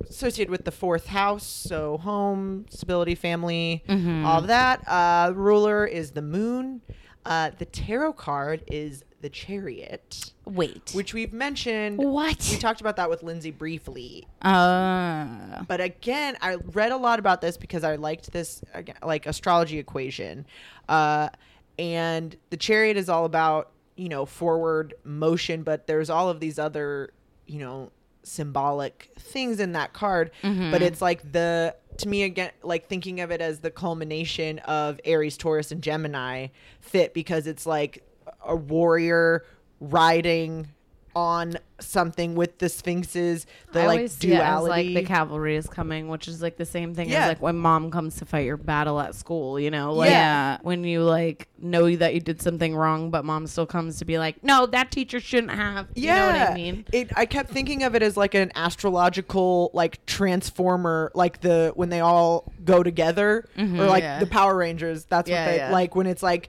associated with the fourth house so home stability family
Mm-hmm.
all of that uh ruler is the moon uh the tarot card is the chariot
Wait.
which we've mentioned
what?
we talked about that with Lindsay briefly.
Uh,
But again, I read a lot about this because I liked this again, like astrology equation. Uh, and the chariot is all about, you know, forward motion, but there's all of these other, you know, symbolic things in that card. But it's like the to me again like thinking of it as the culmination of Aries, Taurus and Gemini fit because it's like a warrior riding on something with the sphinxes, the
I
like
always see as
duality.
like the cavalry is coming, which is like the same thing
Yeah.
as like when mom comes to fight your battle at school. You know, like
Yeah.
when you like know that you did something wrong, but mom still comes to be like, no, that teacher shouldn't have. You know what I mean?
It I kept thinking of it as like an astrological like transformer, like the when they all go together, or mm-hmm. like
Yeah.
the Power Rangers. That's
Yeah,
what they
yeah.
like when it's like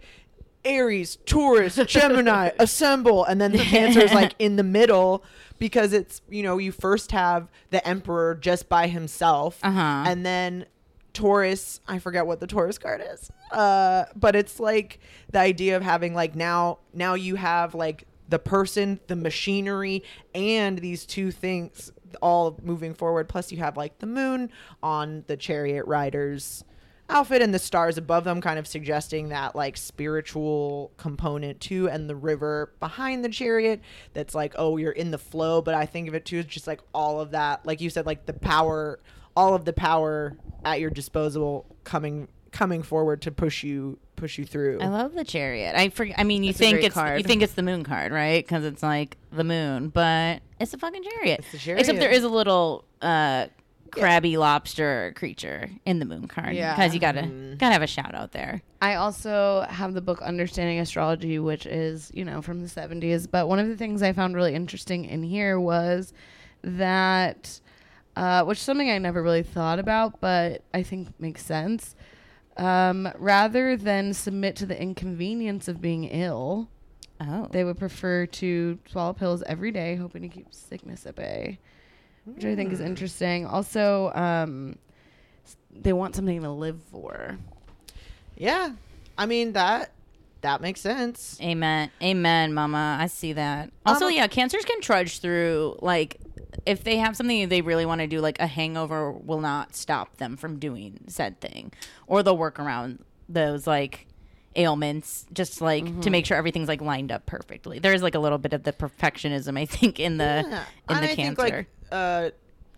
Aries, Taurus, Gemini, (laughs) assemble, and then the Cancer is like in the middle because it's you know you first have the Emperor just by himself,
Uh-huh.
and then Taurus, I forget what the Taurus card is. Uh, but it's like the idea of having like now now you have like the person, the machinery, and these two things all moving forward. Plus you have like the moon on the chariot riders outfit and the stars above them kind of suggesting that like spiritual component too and the river behind the chariot that's like oh you're in the flow but i think of it too as just like all of that like you said like the power all of the power at your disposal coming coming forward to push you push you through
I love the chariot. I forget. I mean, you
It's a
think it's
card.
you think it's the moon card, right? Because it's like the moon, but it's a fucking chariot.
It's the chariot.
Except there is a little uh, crabby lobster creature in the moon card.
Yeah.
because you gotta
Mm-hmm.
gotta have a shout out there.
I also have the book Understanding Astrology, which is, you know, from the 70s. But one of the things I found really interesting in here was that, uh, which is something I never really thought about, but I think makes sense. Um, rather than submit to the inconvenience of being ill,
Oh,
they would prefer to swallow pills every day, hoping to keep sickness at bay, which I think is interesting. Also, um, they want something to live for.
yeah i mean that that makes sense
Amen. Amen, mama. I see that. Also,
Um,
yeah, cancers can trudge through like if they have something they really want to do, like a hangover will not stop them from doing said thing. Or they'll work around those like ailments just like
Mm-hmm.
to make sure everything's like lined up perfectly. There's like a little bit of the perfectionism I think in the
Yeah.
in
and
the
I
cancer.
think like uh,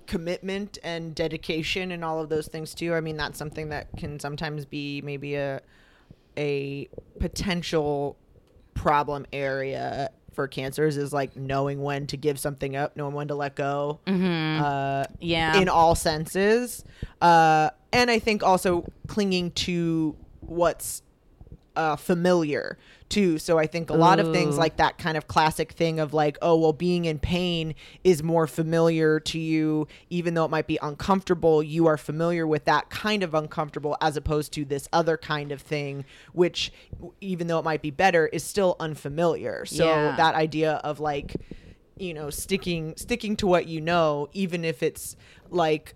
commitment and dedication and all of those things too. I mean, that's something that can sometimes be maybe a a potential problem area for cancers is like knowing when to give something up, knowing when to let go. Uh,
Mm-hmm. yeah.
in all senses. Uh, and I think also clinging to what's uh, familiar too. So I think a lot of things like that kind of classic thing of like, oh, well, being in pain is more familiar to you, even though it might be uncomfortable. You are familiar with that kind of uncomfortable as opposed to this other kind of thing, which, even though it might be better, is still unfamiliar. So
Yeah.
that idea of like, you know, sticking sticking to what you know, even if it's like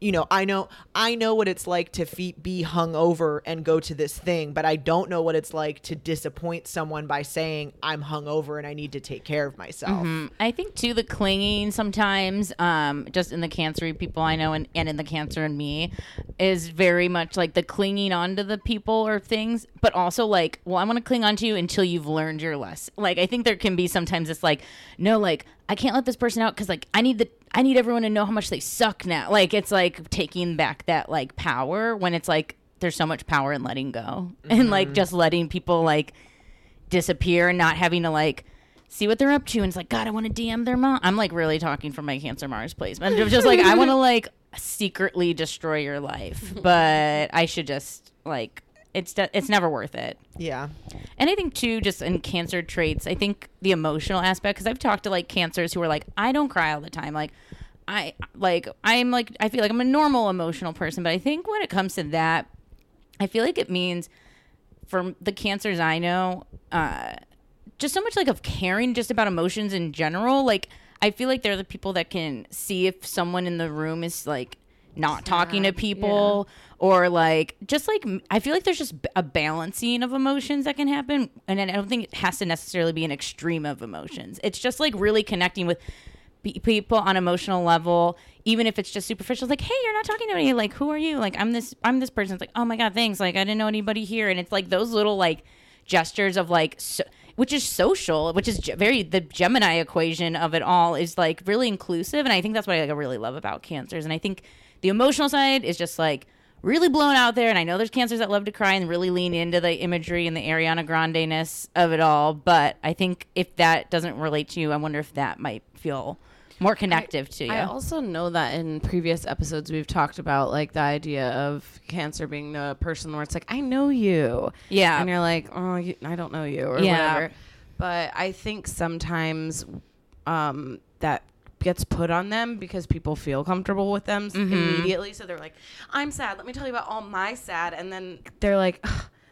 you know, I know I know what it's like to be hungover and go to this thing, but I don't know what it's like to disappoint someone by saying I'm hungover and I need to take care of myself.
Mm, I think too the clinging sometimes, um, just in the cancery people I know and, and in the cancer in me, is very much like the clinging onto the people or things, but also like, well, I want to cling onto you until you've learned your lesson. Like I think there can be sometimes it's like, no, like I can't let this person out because like I need the I need everyone to know how much they suck now. Like it's like taking back that like power when it's like there's so much power in letting go (laughs) and like mm-hmm. just letting people like disappear and not having to like see what they're up to and it's like god i want to dm their mom. I'm like really talking from my cancer mars placement. I'm just like i want to (laughs) like secretly destroy your life but i should just like it's de- it's never worth it
Yeah.
and I think too, just in cancer traits, I think the emotional aspect. Because I've talked to like cancers who are like, I don't cry all the time. Like, I like I'm like I feel like I'm a normal emotional person, but I think when it comes to that, I feel like it means for the cancers I know, uh, just so much like of caring just about emotions in general. Like I feel like they're the people that can see if someone in the room is like not talking to people or like just like I feel like there's just a balancing of emotions that can happen and I don't think it has to necessarily be an extreme of emotions. It's just like really connecting with people on emotional level even if it's just superficial like hey you're not talking to me. Like who are you? Like i'm this i'm this person. It's like oh my god thanks. Like i didn't know anybody here. And it's like those little like gestures of like so, which is social which is very the gemini equation of it all is like really inclusive and i think that's what i like, really love about cancers. And i think the emotional side is just like really blown out there. And I know there's cancers that love to cry and really lean into the imagery and the Ariana Grande ness of it all. But I think if that doesn't relate to you, I wonder if that might feel more connective to you.
I also know that in previous episodes we've talked about like the idea of cancer being the person where it's like I know you,
Yeah.
and you're like, oh, you, I don't know you, or
Yeah.
whatever. But I think sometimes um, that gets put on them because people feel comfortable with them
Mm-hmm.
immediately. So they're like, I'm sad. Let me tell you about all my sad, and then they're like.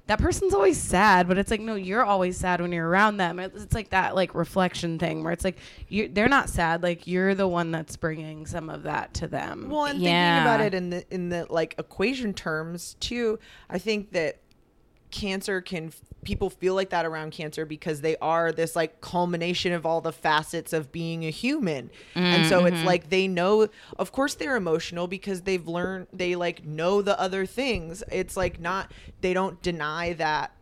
That person's always sad, but it's like no, you're always sad when you're around them. It's, it's like that like reflection thing where it's like you they're not sad, like you're the one that's bringing some of that to them.
Well, and
Yeah.
thinking about it in the in the like equation terms too, I think that cancer can people feel like that around cancer because they are this like culmination of all the facets of being a human. And so it's mm-hmm. like they know of course they're emotional because they've learned they like know the other things. It's like not they don't deny that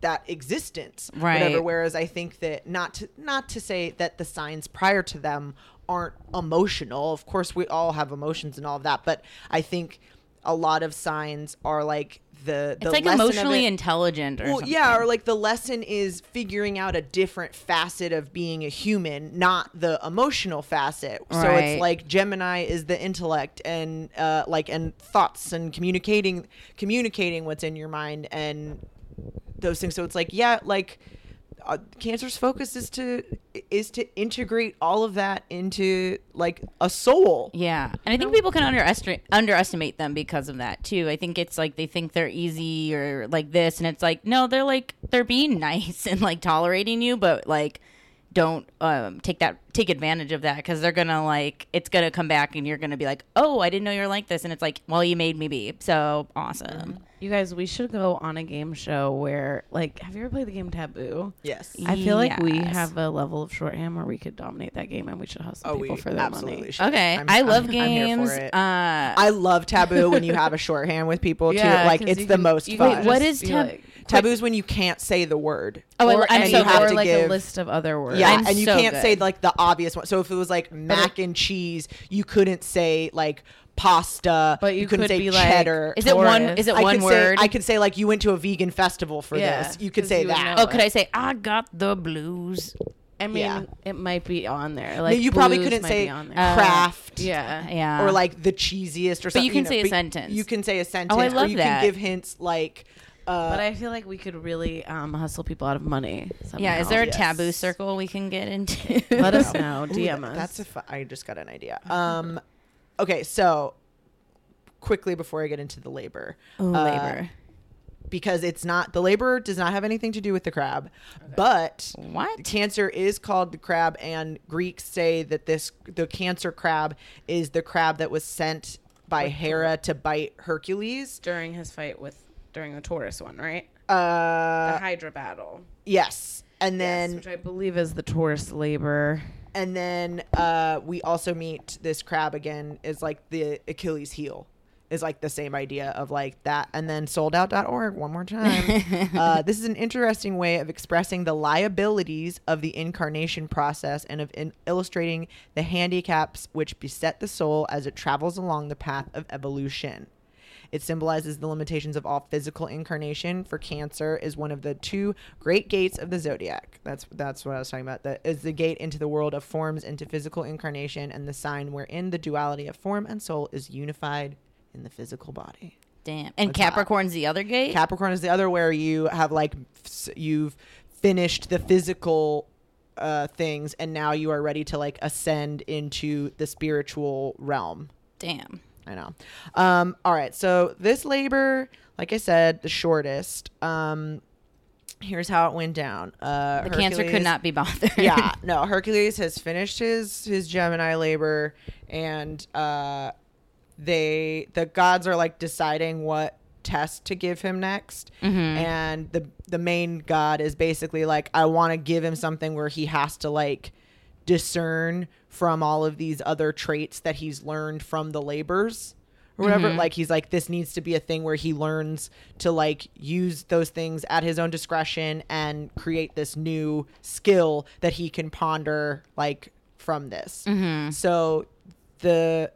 that existence
Right.
whatever whereas i think that not to not to say that the signs prior to them aren't emotional of course we all have emotions and all of that but i think a lot of signs are like the, the
it's like emotionally
it-
intelligent or
well,
something.
yeah, or like the lesson is figuring out a different facet of being a human, not the emotional facet. So it's like Gemini is the intellect and uh, like and thoughts and communicating communicating what's in your mind and those things. So it's like yeah, like uh, Cancer's focus is to is to integrate all of that into like a soul.
Yeah, and I think people can underestimate underestimate them because of that too. I think it's like they think they're easy or like this, and it's like no, they're like they're being (laughs) nice and like tolerating you, but like don't um, take that take advantage of that because they're gonna like it's gonna come back and you're gonna be like, oh, I didn't know you're like this, and it's like, well, you made me be so awesome.
You guys, we should go on a game show where, like, have you ever played the game Taboo?
Yes.
I feel like we
Yes.
have a level of shorthand where we could dominate that game, and we should hustle
Oh,
people
we
for that
absolutely
money.
should.
Okay,
I'm-
I
I'm-
love
I'm here
games.
for it.
Uh,
I love taboo when you have a shorthand with people too.
Yeah,
Like
'cause
it's
you
the
can-
most
you
fun.
can
Wait, what
just
is
be
tab-
like-
Taboo is when you can't say the word.
oh, I,
or,
I'm
and
so
you have
or
to
like
give-
a list of other words.
Yeah,
I'm
and you
so
can't say
good.
like the obvious one. So if it was like mac and cheese, you couldn't say like pasta.
But you
couldn't
could
say
be like,
cheddar.
Is it one?
Taurus.
Is it
I
one
could
word?
Say, I could say like you went to a vegan festival for
Yeah,
this. You could
'cause
say
you would
that.
know
oh, could I say I got the blues?
I mean,
Yeah.
it might be on there. Like
you probably
blues
couldn't
might
say
be on there.
Uh,
craft.
yeah,
Yeah,
Or like the cheesiest or something.
But you can
know,
say a
but
sentence.
You can say a sentence.
Oh, I
or
love
you
that.
can give hints like uh,
But I feel like we could really um, hustle people out of money.
Yeah, is there a
Yes.
taboo circle we can get into?
Let us (laughs) know.
Ooh,
DM
that-
us.
That's a fu- I just got an idea. Um, okay, so quickly before I get into the labor,
Ooh,
uh,
labor.
because it's not the labor does not have anything to do with the crab, but
What?
cancer is called the crab, and Greeks say that this the cancer crab is the crab that was sent by Hera to bite Hercules.
during his fight with during the Taurus one, right?
Uh,
the Hydra battle.
yes, and
Yes,
then
which I believe is the Taurus labor.
And then uh, we also meet this crab again is like the Achilles heel is like the same idea of like that. And then souledout.org one more time. (laughs) Uh, this is an interesting way of expressing the liabilities of the incarnation process and of in- illustrating the handicaps which beset the soul as it travels along the path of evolution it symbolizes the limitations of all physical incarnation. For Cancer is one of the two great gates of the zodiac. That's that's what I was talking about. That is the gate into the world of forms, into physical incarnation, and the sign wherein the duality of form and soul is unified in the physical body.
Damn. And? Capricorn's the other gate.
Capricorn is the other where you have like you've finished the physical uh, things, and now you are ready to like ascend into the spiritual realm.
Damn.
I know. Um, all right. So this labor, like I said, the shortest. Um, here's how it went down. Uh,
The cancer could not be bothered.
yeah. (laughs) No. Hercules has finished his his Gemini labor, and uh, they the gods are like deciding what test to give him next and the the main god is basically like i want to give him something where he has to like discern from all of these other traits that he's learned from the labors or whatever. Like he's like this needs to be a thing where he learns to like use those things at his own discretion and create this new skill that he can ponder like from this. So the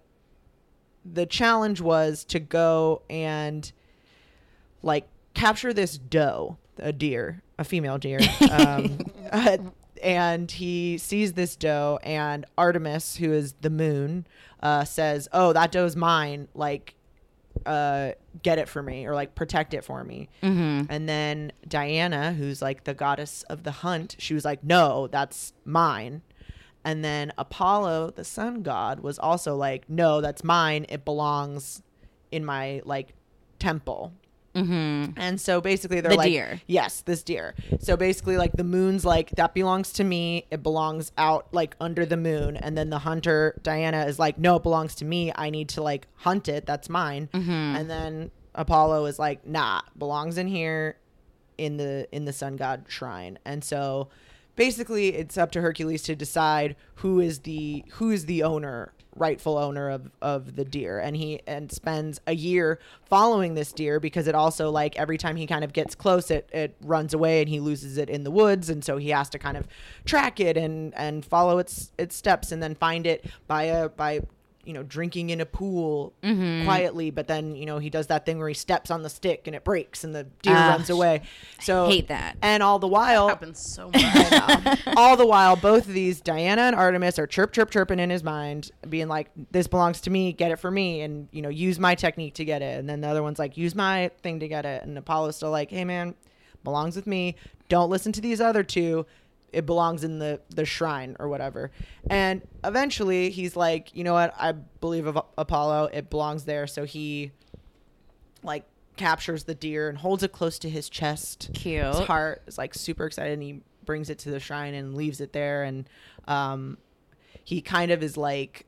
the challenge was to go and like capture this doe, a deer, a female deer. (laughs) Um, uh, and he sees this doe, and Artemis, who is the moon, uh, says, "Oh, that doe's mine. Like, uh, get it for me, or like protect it for me."
Mm-hmm.
And then Diana, who's like the goddess of the hunt, she was like, "No, that's mine." And then Apollo, the sun god, was also like, "No, that's mine. It belongs in my like temple."
Mm-hmm.
And so basically, they're
The
like,
deer.
Yes, this deer. So basically, like the moon's like that belongs to me. It belongs out like under the moon. And then the hunter Diana is like, no, it belongs to me. I need to like hunt it. That's mine.
Mm-hmm.
And then Apollo is like, nah, belongs in here, in the in the sun god shrine. And so basically, it's up to Hercules to decide who is the who is the owner rightful owner of of the deer. And he and spends a year following this deer because it also like every time he kind of gets close it it runs away and he loses it in the woods. And so he has to kind of track it and and follow its its steps and then find it by a by you know drinking in a pool quietly but then you know he does that thing where he steps on the stick and it breaks and the deer
Ah,
runs away so
hate that.
and all the while
happens so much. (laughs)
all the while, both of these, Diana and Artemis, are chirp, chirp, chirping in his mind, being like, "This belongs to me. Get it for me." And you know, use my technique to get it. And then the other one's like, "Use my thing to get it." And Apollo's still like, "Hey, man, belongs with me. Don't listen to these other two. It belongs in the the shrine or whatever." And eventually, he's like, "You know what? I believe of Apollo. It belongs there." So he like captures the deer and holds it close to his chest
Cute.
his heart is like super excited and he brings it to the shrine and leaves it there and um he kind of is like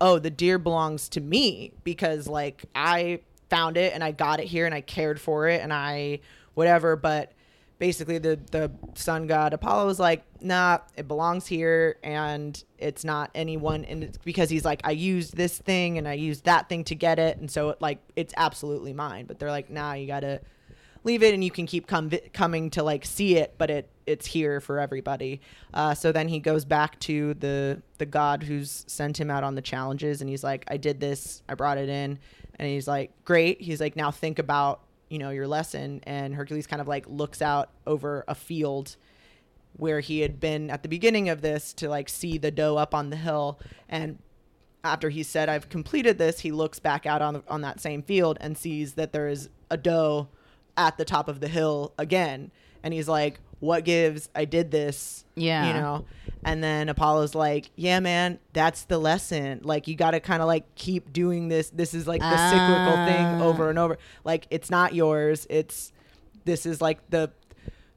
oh the deer belongs to me because like i found it and i got it here and i cared for it and i whatever but basically the the sun god apollo was like nah it belongs here and it's not anyone. And it's because he's like i used this thing and i used that thing to get it. And so it, like it's absolutely mine. But they're like nah you gotta leave it and you can keep com- coming to like see it but it it's here for everybody. Uh, so then he goes back to the the god who's sent him out on the challenges and he's like i did this i brought it in. And he's like great. He's like now think about you know your lesson and hercules kind of like looks out over a field where he had been at the beginning of this to like see the doe up on the hill. And after he said I've completed this, he looks back out on on that same field and sees that there is a doe at the top of the hill again, and he's like, "What gives? I did this."
Yeah.
you know. And then Apollo's like, "Yeah, man, that's the lesson. Like, you got to kind of like keep doing this. This is like the cyclical thing
Ah.
over and over. Like, it's not yours. It's this is like the."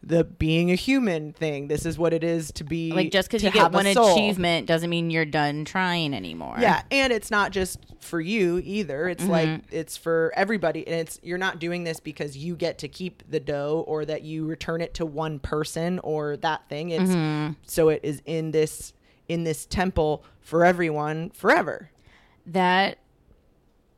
The being a human thing. This is what it is to be.
Like just because you get
have
one achievement doesn't mean you're done trying anymore.
Yeah, and it's not just for you either. It's like mm-hmm. it's for everybody, and it's you're not doing this because you get to keep the doe or that you return it to one person or that thing. It's mm-hmm. so it is in this in this temple for everyone forever.
That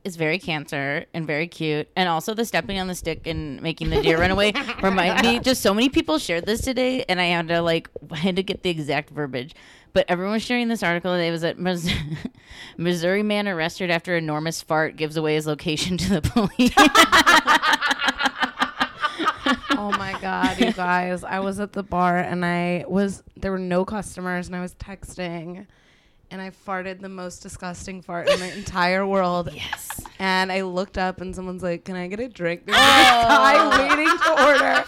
is very cancer and very cute. And also the stepping on the stick and making the deer run away (laughs) remind me just so many people shared this today and I had to like I had to get the exact verbiage. But everyone was sharing this article today was that Mis- (laughs) Missouri man arrested after enormous fart gives away his location to the police. (laughs)
oh my god, you guys! I was at the bar and I was there were no customers and I was texting, and I farted the most disgusting fart in the (laughs) entire world.
yes.
And I looked up and someone's like, "Can I get a drink?" There was a guy waiting to order,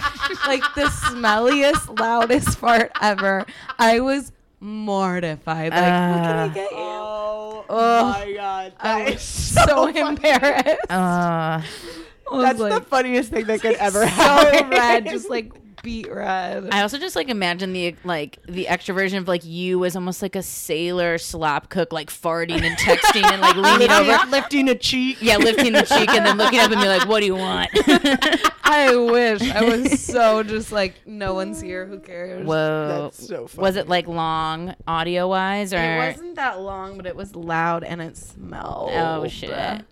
like the smelliest, (laughs) loudest fart ever. I was mortified. Like, what can I get you?
Oh,
Oh,
my god,
I
that
was
is (laughs)
so embarrassed.
Uh,
was
That's
like,
the funniest thing that could ever
so
happen.
red, just like beet red.
I also just like imagine the like the extra version of like you as almost like a sailor slop cook, like farting and texting and like leaning over.
lifting a cheek.
Yeah, lifting the cheek and then looking up and be like, "What do you want?" (laughs)
I wish I was (laughs) so just like no one's here. Who cares?
Whoa,
That's so funny.
Was it like long audio wise or?
It wasn't that long, but it was loud and it smelled.
Oh shit.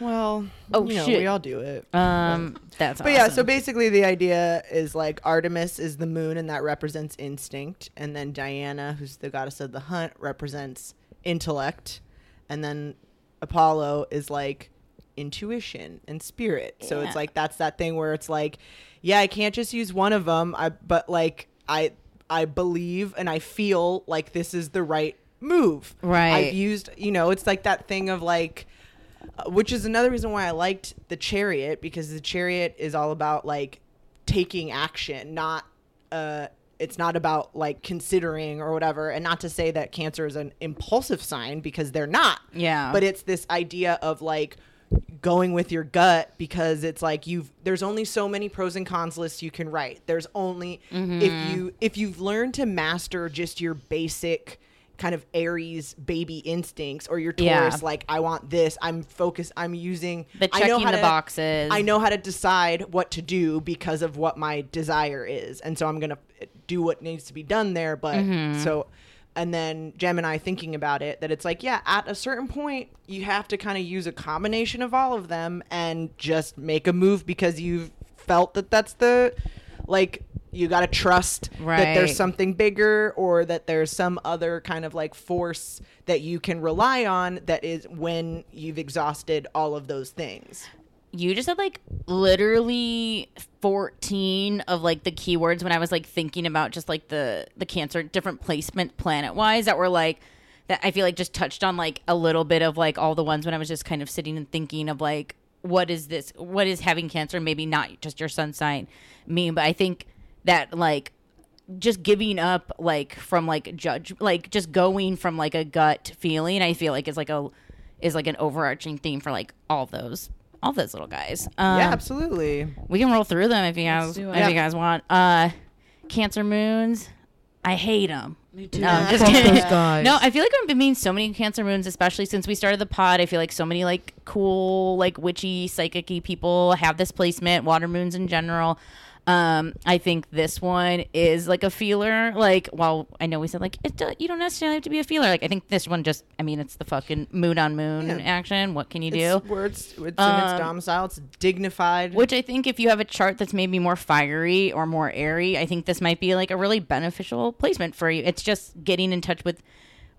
Well,
Oh,
you know,
shit.
we all do it.
Um, (laughs) that's.
But yeah, so basically the idea is like Artemis is the moon and that represents instinct, and then Diana, who's the goddess of the hunt, represents intellect, and then Apollo is like intuition and spirit. So
Yeah.
it's like that's that thing where it's like, yeah, I can't just use one of them. I but like I I believe and I feel like this is the right move.
Right.
I've used, you know, it's like that thing of like which is another reason why I liked the chariot because the chariot is all about like taking action, not uh it's not about like considering or whatever and not to say that cancer is an impulsive sign because they're not.
Yeah.
But it's this idea of like going with your gut because it's like you've there's only so many pros and cons lists you can write. There's only if you if you've learned to master just your basic kind of Aries baby instincts or your
Yeah.
Taurus like I want this, I'm focused, I'm using
The
I know
checking
how
the
to-
boxes.
I know how to decide what to do because of what my desire is. And so I'm going to do what needs to be done there, but
Mm-hmm.
so and then Gemini thinking about it that it's like, yeah, at a certain point you have to kind of use a combination of all of them and just make a move because you've felt that that's the like you got to trust that there's something bigger or that there's some other kind of like force that you can rely on that is when you've exhausted all of those things.
you just had like literally 14 of like the keywords when I was like thinking about just like the the cancer different placement planet wise that were like that I feel like just touched on like a little bit of like all the ones when I was just kind of sitting and thinking of like what is this what is having cancer maybe not just your sun sign mean but I think that like just giving up like from like judge like just going from like a gut feeling I feel like is like a is like an overarching theme for like all those all those little guys. Um,
yeah, absolutely.
we can roll through them if you guys if
it.
you guys want. Uh, Cancer moons, I hate them.
Me too.
No, I'm just kidding.
those guys.
No, I feel like I've been meeting so many Cancer moons, especially since we started the pod. I feel like so many like cool, like witchy, psychic people have this placement. Water moons in general. Um, I think this one is like a feeler. Like, well, I know we said like it. do- You don't necessarily have to be a feeler. Like, I think this one just. I mean, it's the fucking moon on moon
Yeah.
action. What can you do?
It's it's, it's in its
Um,
domicile. It's dignified.
Which I think if you have a chart that's maybe more fiery or more airy, I think this might be like a really beneficial placement for you. It's just getting in touch with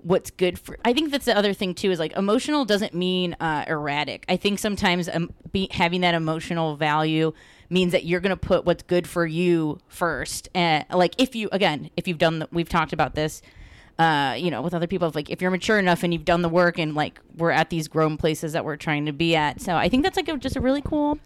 what's good for I think that's the other thing too is like emotional doesn't mean uh, erratic. I think sometimes um, be, having that emotional value means that you're going to put what's good for you first. And like if you again, if you've done the, we've talked about this uh, you know, with other people, like if you're mature enough and you've done the work and like we're at these grown places that we're trying to be at. So I think that's like a, just a really cool,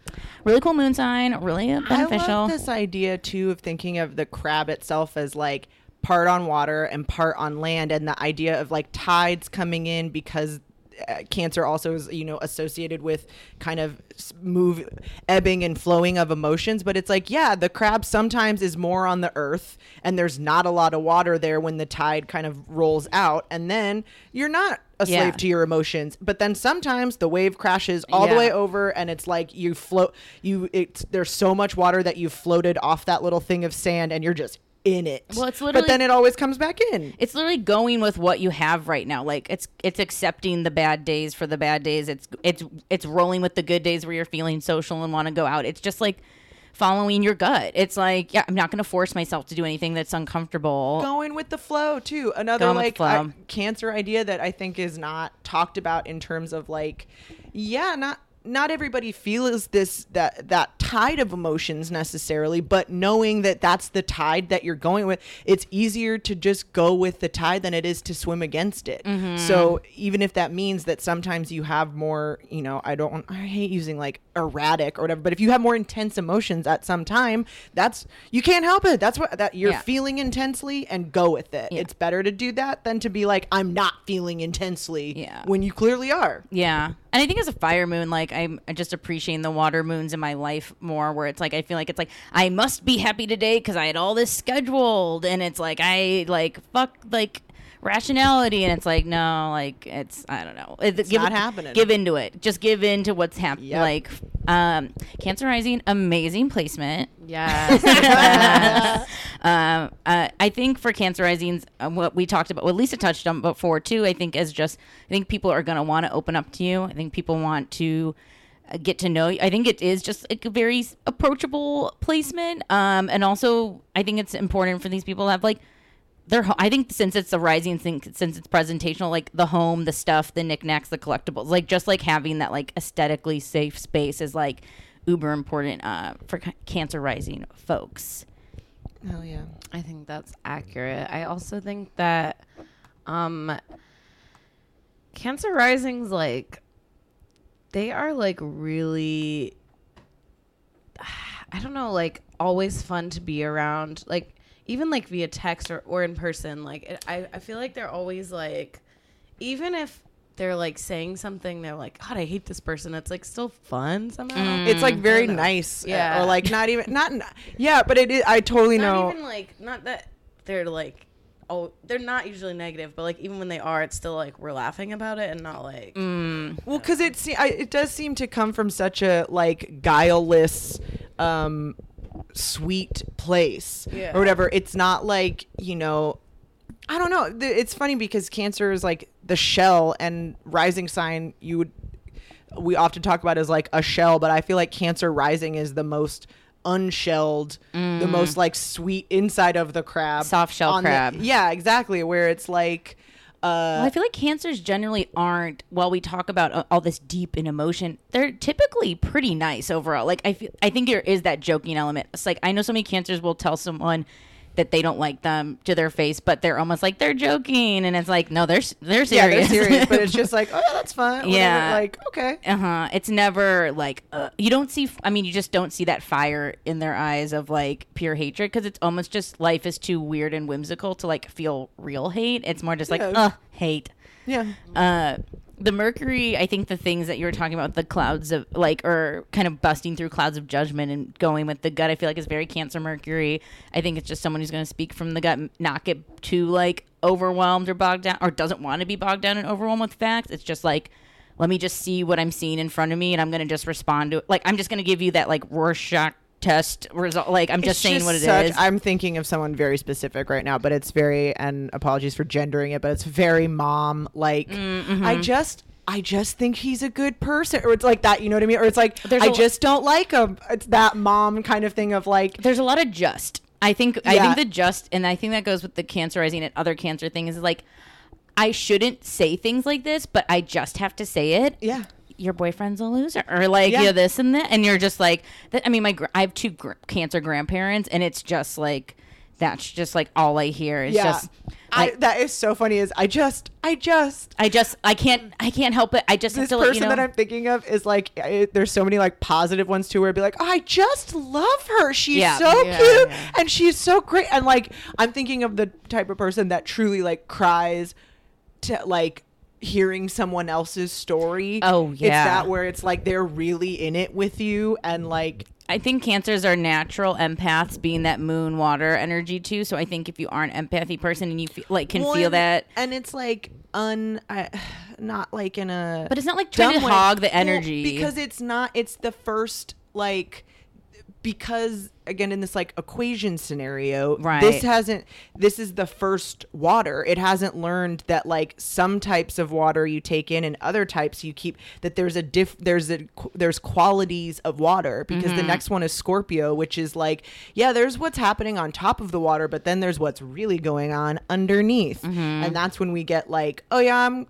really cool moon sign, really uh,
I
beneficial.
love this idea too of thinking of the crab itself as like part on water and part on land, and the idea of like tides coming in because Uh, cancer also is you know associated with kind of move ebbing and flowing of emotions. But it's like yeah the crab sometimes is more on the earth and there's not a lot of water there when the tide kind of rolls out. And then you're not a slave
Yeah.
to your emotions. But then sometimes the wave crashes all the way over and it's like you float you it's there's so much water that you've floated off that little thing of sand and you're just in it
Well, it's literally but
then it always comes back in
it's literally going with what you have right now. Like it's it's accepting the bad days for the bad days. It's it's it's rolling with the good days where you're feeling social and want to go out. It's just like following your gut. It's like yeah, I'm not going to force myself to do anything that's uncomfortable.
going with the flow too another
Going with
like
the flow.
I- cancer idea that i think is not talked about in terms of like yeah not not everybody feels this that that tide of emotions necessarily but knowing that that's the tide that you're going with it's easier to just go with the tide than it is to swim against it
Mm-hmm.
so even if that means that sometimes you have more you know i don't want i hate using like erratic or whatever but if you have more intense emotions at some time that's you can't help it that's what that you're
Yeah.
feeling intensely and go with it
Yeah.
it's better to do that than to be like i'm not feeling intensely
Yeah.
when you clearly are
Yeah. And I think as a fire moon, like I'm just appreciating the water moons in my life more, where it's like I feel like it's like I must be happy today because I had all this scheduled, and it's like I like fuck like rationality, and it's like no, like it's I don't know, it's
not happening.
Give into it, just give into what's happening.
Yep.
Like, um, Cancer Rising, amazing placement. (laughs)
Yes.
Um, uh, I think for cancer risings, uh, what we talked about, what Lisa touched on before too, I think is just, I think people are going to want to open up to you. I think people want to uh, get to know you. I think it is just like a very approachable placement. Um, and also, I think it's important for these people to have like their ho- I think since it's a rising thing, since it's presentational, like the home, the stuff, the knickknacks, the collectibles, like just like having that like aesthetically safe space is like uber important uh, for ca- cancer rising folks.
Oh yeah.
I think that's accurate. I also think that um Cancer Rising's like they are like really (sighs) I don't know, like always fun to be around. Like even like via text or, or in person. Like it, I, I feel like they're always like even if they're like saying something, they're like, God, I hate this person. It's like still fun somehow.
Mm, it's like very nice. Yeah.
Yeah.
Or like not even not n- (laughs) yeah, but it is I totally
not
know.
even like not that they're like oh they're not usually negative but like even when they are it's still like we're laughing about it and not like mm.
Well, because it se- I, it does seem to come from such a like guileless, um, sweet place
Yeah.
or whatever. It's not like you know, I don't know. It's funny because Cancer is like the shell, and Rising sign you would we often talk about as like a shell, but I feel like Cancer Rising is the most unshelled, the mm. most like sweet inside of the crab,
Soft shell
on the-
crab.
yeah, exactly. Where it's like. Uh,
Well, I feel like cancers generally aren't. While we talk about uh, all this deep in emotion, they're typically pretty nice overall. Like I feel, I think there is that joking element. It's like I know so many cancers will tell someone that they don't like them to their face, but they're almost like they're joking, and it's like no, they're they're
yeah,
serious.
they're serious, but it's (laughs) just like, oh, yeah, that's fun. Whatever.
Yeah.
like okay.
uh huh. It's never like uh, you don't see. I mean, you just don't see that fire in their eyes of like pure hatred because it's almost just life is too weird and whimsical to like feel real hate. It's more just like
Yeah.
uh hate.
Yeah.
uh the mercury i think the things that you were talking about the clouds of like or kind of busting through clouds of judgment and going with the gut i feel like is very cancer mercury. I think it's just someone who's going to speak from the gut not get too like overwhelmed or bogged down or doesn't want to be bogged down and overwhelmed with facts. It's just like let me just see what i'm seeing in front of me and i'm going to just respond to it. Like i'm just going to give you that like rorschach test result like i'm just
It's
saying what it is.
such- I'm thinking of someone very specific right now, but it's very and apologies for gendering it, but it's very mom like.
Mm-hmm.
I just. I just think he's a good person, or it's like that, you know what I mean? Or it's like
There's
I
a-
just don't like him. It's that mom kind of thing of like,
there's a lot of just. I think I think the just and I think that goes with the cancer rising and other cancer thing is like I shouldn't say things like this, but I just have to say it.
yeah,
Your boyfriend's a loser, or like
Yeah.
yeah, this and that, and you're just like, that, I mean, my gr- I have two gr- cancer grandparents, and it's just like that's just like all I hear is
yeah.
just
I, that is so funny. Is I just, I just,
I just I can't I can't help it. I just have
this
to
person
let you know.
that I'm thinking of is like, I, there's so many like positive ones too, where I'd be like, oh, I just love her. She's
Yeah.
so
Yeah,
cute
yeah.
and she's so great. And like, I'm thinking of the type of person that truly like cries to like hearing someone else's story.
Oh,
it's
yeah.
that where it's like they're really in it with you and like.
I think cancers are natural empaths, being that moon water energy too. So I think if you are an empathy person and you feel, like can
Well,
feel
and-
that,
and it's like un, I, (sighs) not like in a.
but it's not like trying to
way.
hog the
Well,
energy
because it's not it's the first like because again in this like equation scenario
Right.
this hasn't this is the first water it hasn't learned that like some types of water you take in and other types you keep that there's a diff there's a there's qualities of water because
Mm-hmm.
the next one is scorpio which is like yeah there's what's happening on top of the water but then there's what's really going on underneath
Mm-hmm.
and that's when we get like oh yeah i'm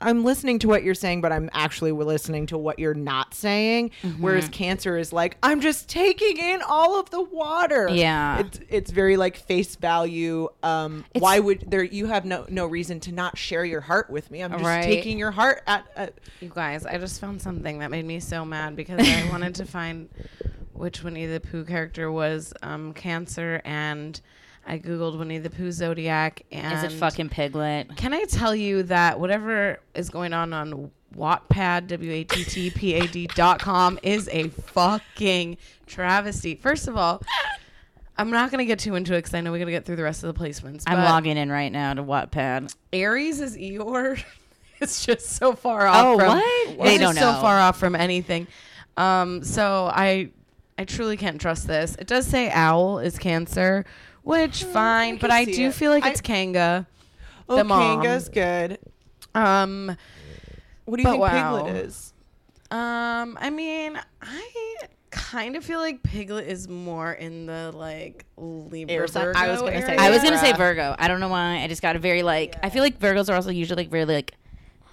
I'm listening to what you're saying, but I'm actually listening to what you're not saying.
Mm-hmm.
Whereas cancer is like, I'm just taking in all of the water.
Yeah.
it's it's very like face value. Um,
It's-
why would there? You have no no reason to not share your heart with me. I'm just
Right.
taking your heart at. at
you guys i just found something that made me so mad because i wanted to (laughs) find which winnie the pooh character was um cancer and i googled winnie the pooh zodiac and
is it fucking piglet?
Can I tell you that whatever is going on on Wattpad, W-A-T-T-P-A-D dot com is a fucking travesty. First of all, I'm not going to get too into it because I know we got to get through the rest of the placements.
I'm logging in right now to Wattpad.
Aries is Eeyore. (laughs) it's just so far off.
Oh,
from,
what? They don't know.
so far off from anything. Um, so I, I truly can't trust this. It does say owl is Cancer, which fine, but I do
it.
feel like
I-
it's Kanga.
oh,
The mom.
Kanga's good.
Um,
What do you think
wow.
Piglet is?
Um, I mean, I kind of feel like Piglet is more in the like Libra.
Air
Virgo
I was gonna say
area.
I was gonna say Virgo. I don't know why. I just got a very like. I feel like Virgos are also usually like very like,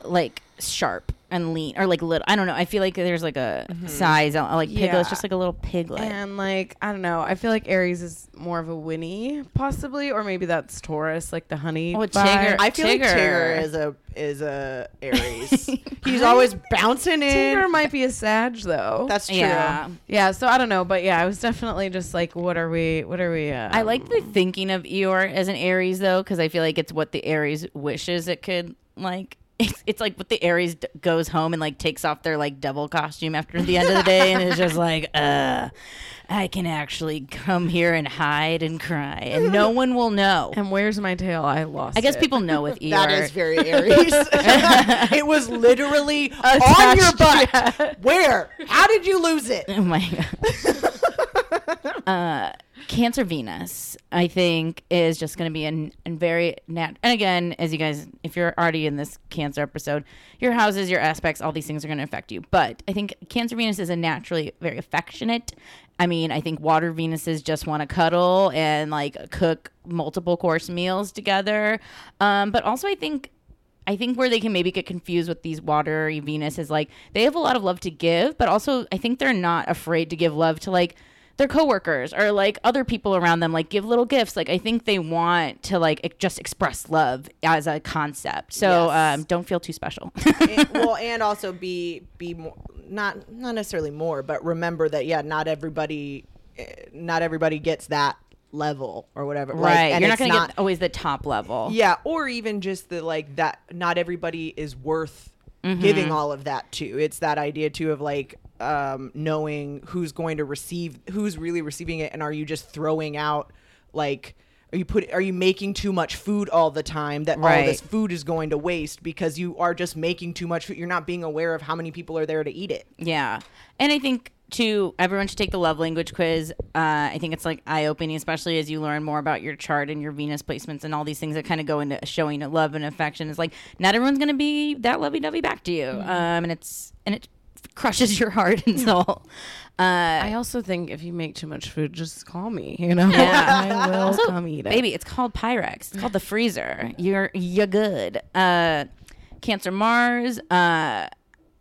like sharp and lean or like little. I don't know. I feel like there's like a size. uh, Like
Yeah.
Piglet's just like a little piglet.
And like I don't know, I feel like Aries is more of a Winnie, possibly, or maybe that's Taurus, like the honey.
Oh,
vibe.
Tigger.
I feel like
Tigger.
Tigger is a is a Aries. (laughs) He's always bouncing in.
Tigger might be a Sag though.
That's true.
yeah.
yeah. So I don't know, but yeah, I was definitely just like, what are we? What are we? Um,
I like the thinking of Eeyore as an Aries though, because I feel like it's what the Aries wishes it could like. It's, it's like what the Aries d- goes home and like takes off their like devil costume after the end of the day and is just like, (laughs) uh, I can actually come here and hide and cry and no (laughs) one will know.
And where's my tail? I lost.
I guess
it.
people know with (laughs) Eeyore.
That is very Aries. it was literally on your butt. Where? How did you lose it?
Oh my god. uh, Cancer Venus, I think, is just going to be a, very nat. And again, as you guys, if you're already in this Cancer episode, your houses, your aspects, all these things are going to affect you. But I think Cancer Venus is a naturally very affectionate. I mean, I think Water Venuses just want to cuddle and like cook multiple course meals together. Um, but also, I think I think where they can maybe get confused with these watery Venus is like they have a lot of love to give, but also I think they're not afraid to give love to like their coworkers or like other people around them like give little gifts like i think they want to like just express love as a concept so
Yes.
um, don't feel too special (laughs)
And- well, and also be be more not not necessarily more, but remember that yeah, not everybody eh, not everybody gets that level or whatever. Like,
right
and
you're not
it's
gonna get always the top level
Yeah, or even just the like that not everybody is worth
Mm-hmm.
giving all of that to. It's that idea too of like um knowing who's going to receive who's really receiving it and are you just throwing out like are you put are you making too much food all the time that all this food is going to waste because you are just making too much food. You're not being aware of how many people are there to eat it.
Yeah. And I think to everyone should take the love language quiz. Uh, I think it's like eye opening, especially as you learn more about your chart and your Venus placements and all these things that kind of go into showing love and affection. It's like not everyone's going to be that lovey dovey back to you, um, and it's and it crushes your heart and soul. Uh,
I also think if you make too much food, just call me. You know,
Yeah. (laughs)
I will
also,
come eat it.
baby, it's called Pyrex. It's called the freezer. You're you're good. Uh, Cancer Mars. Uh,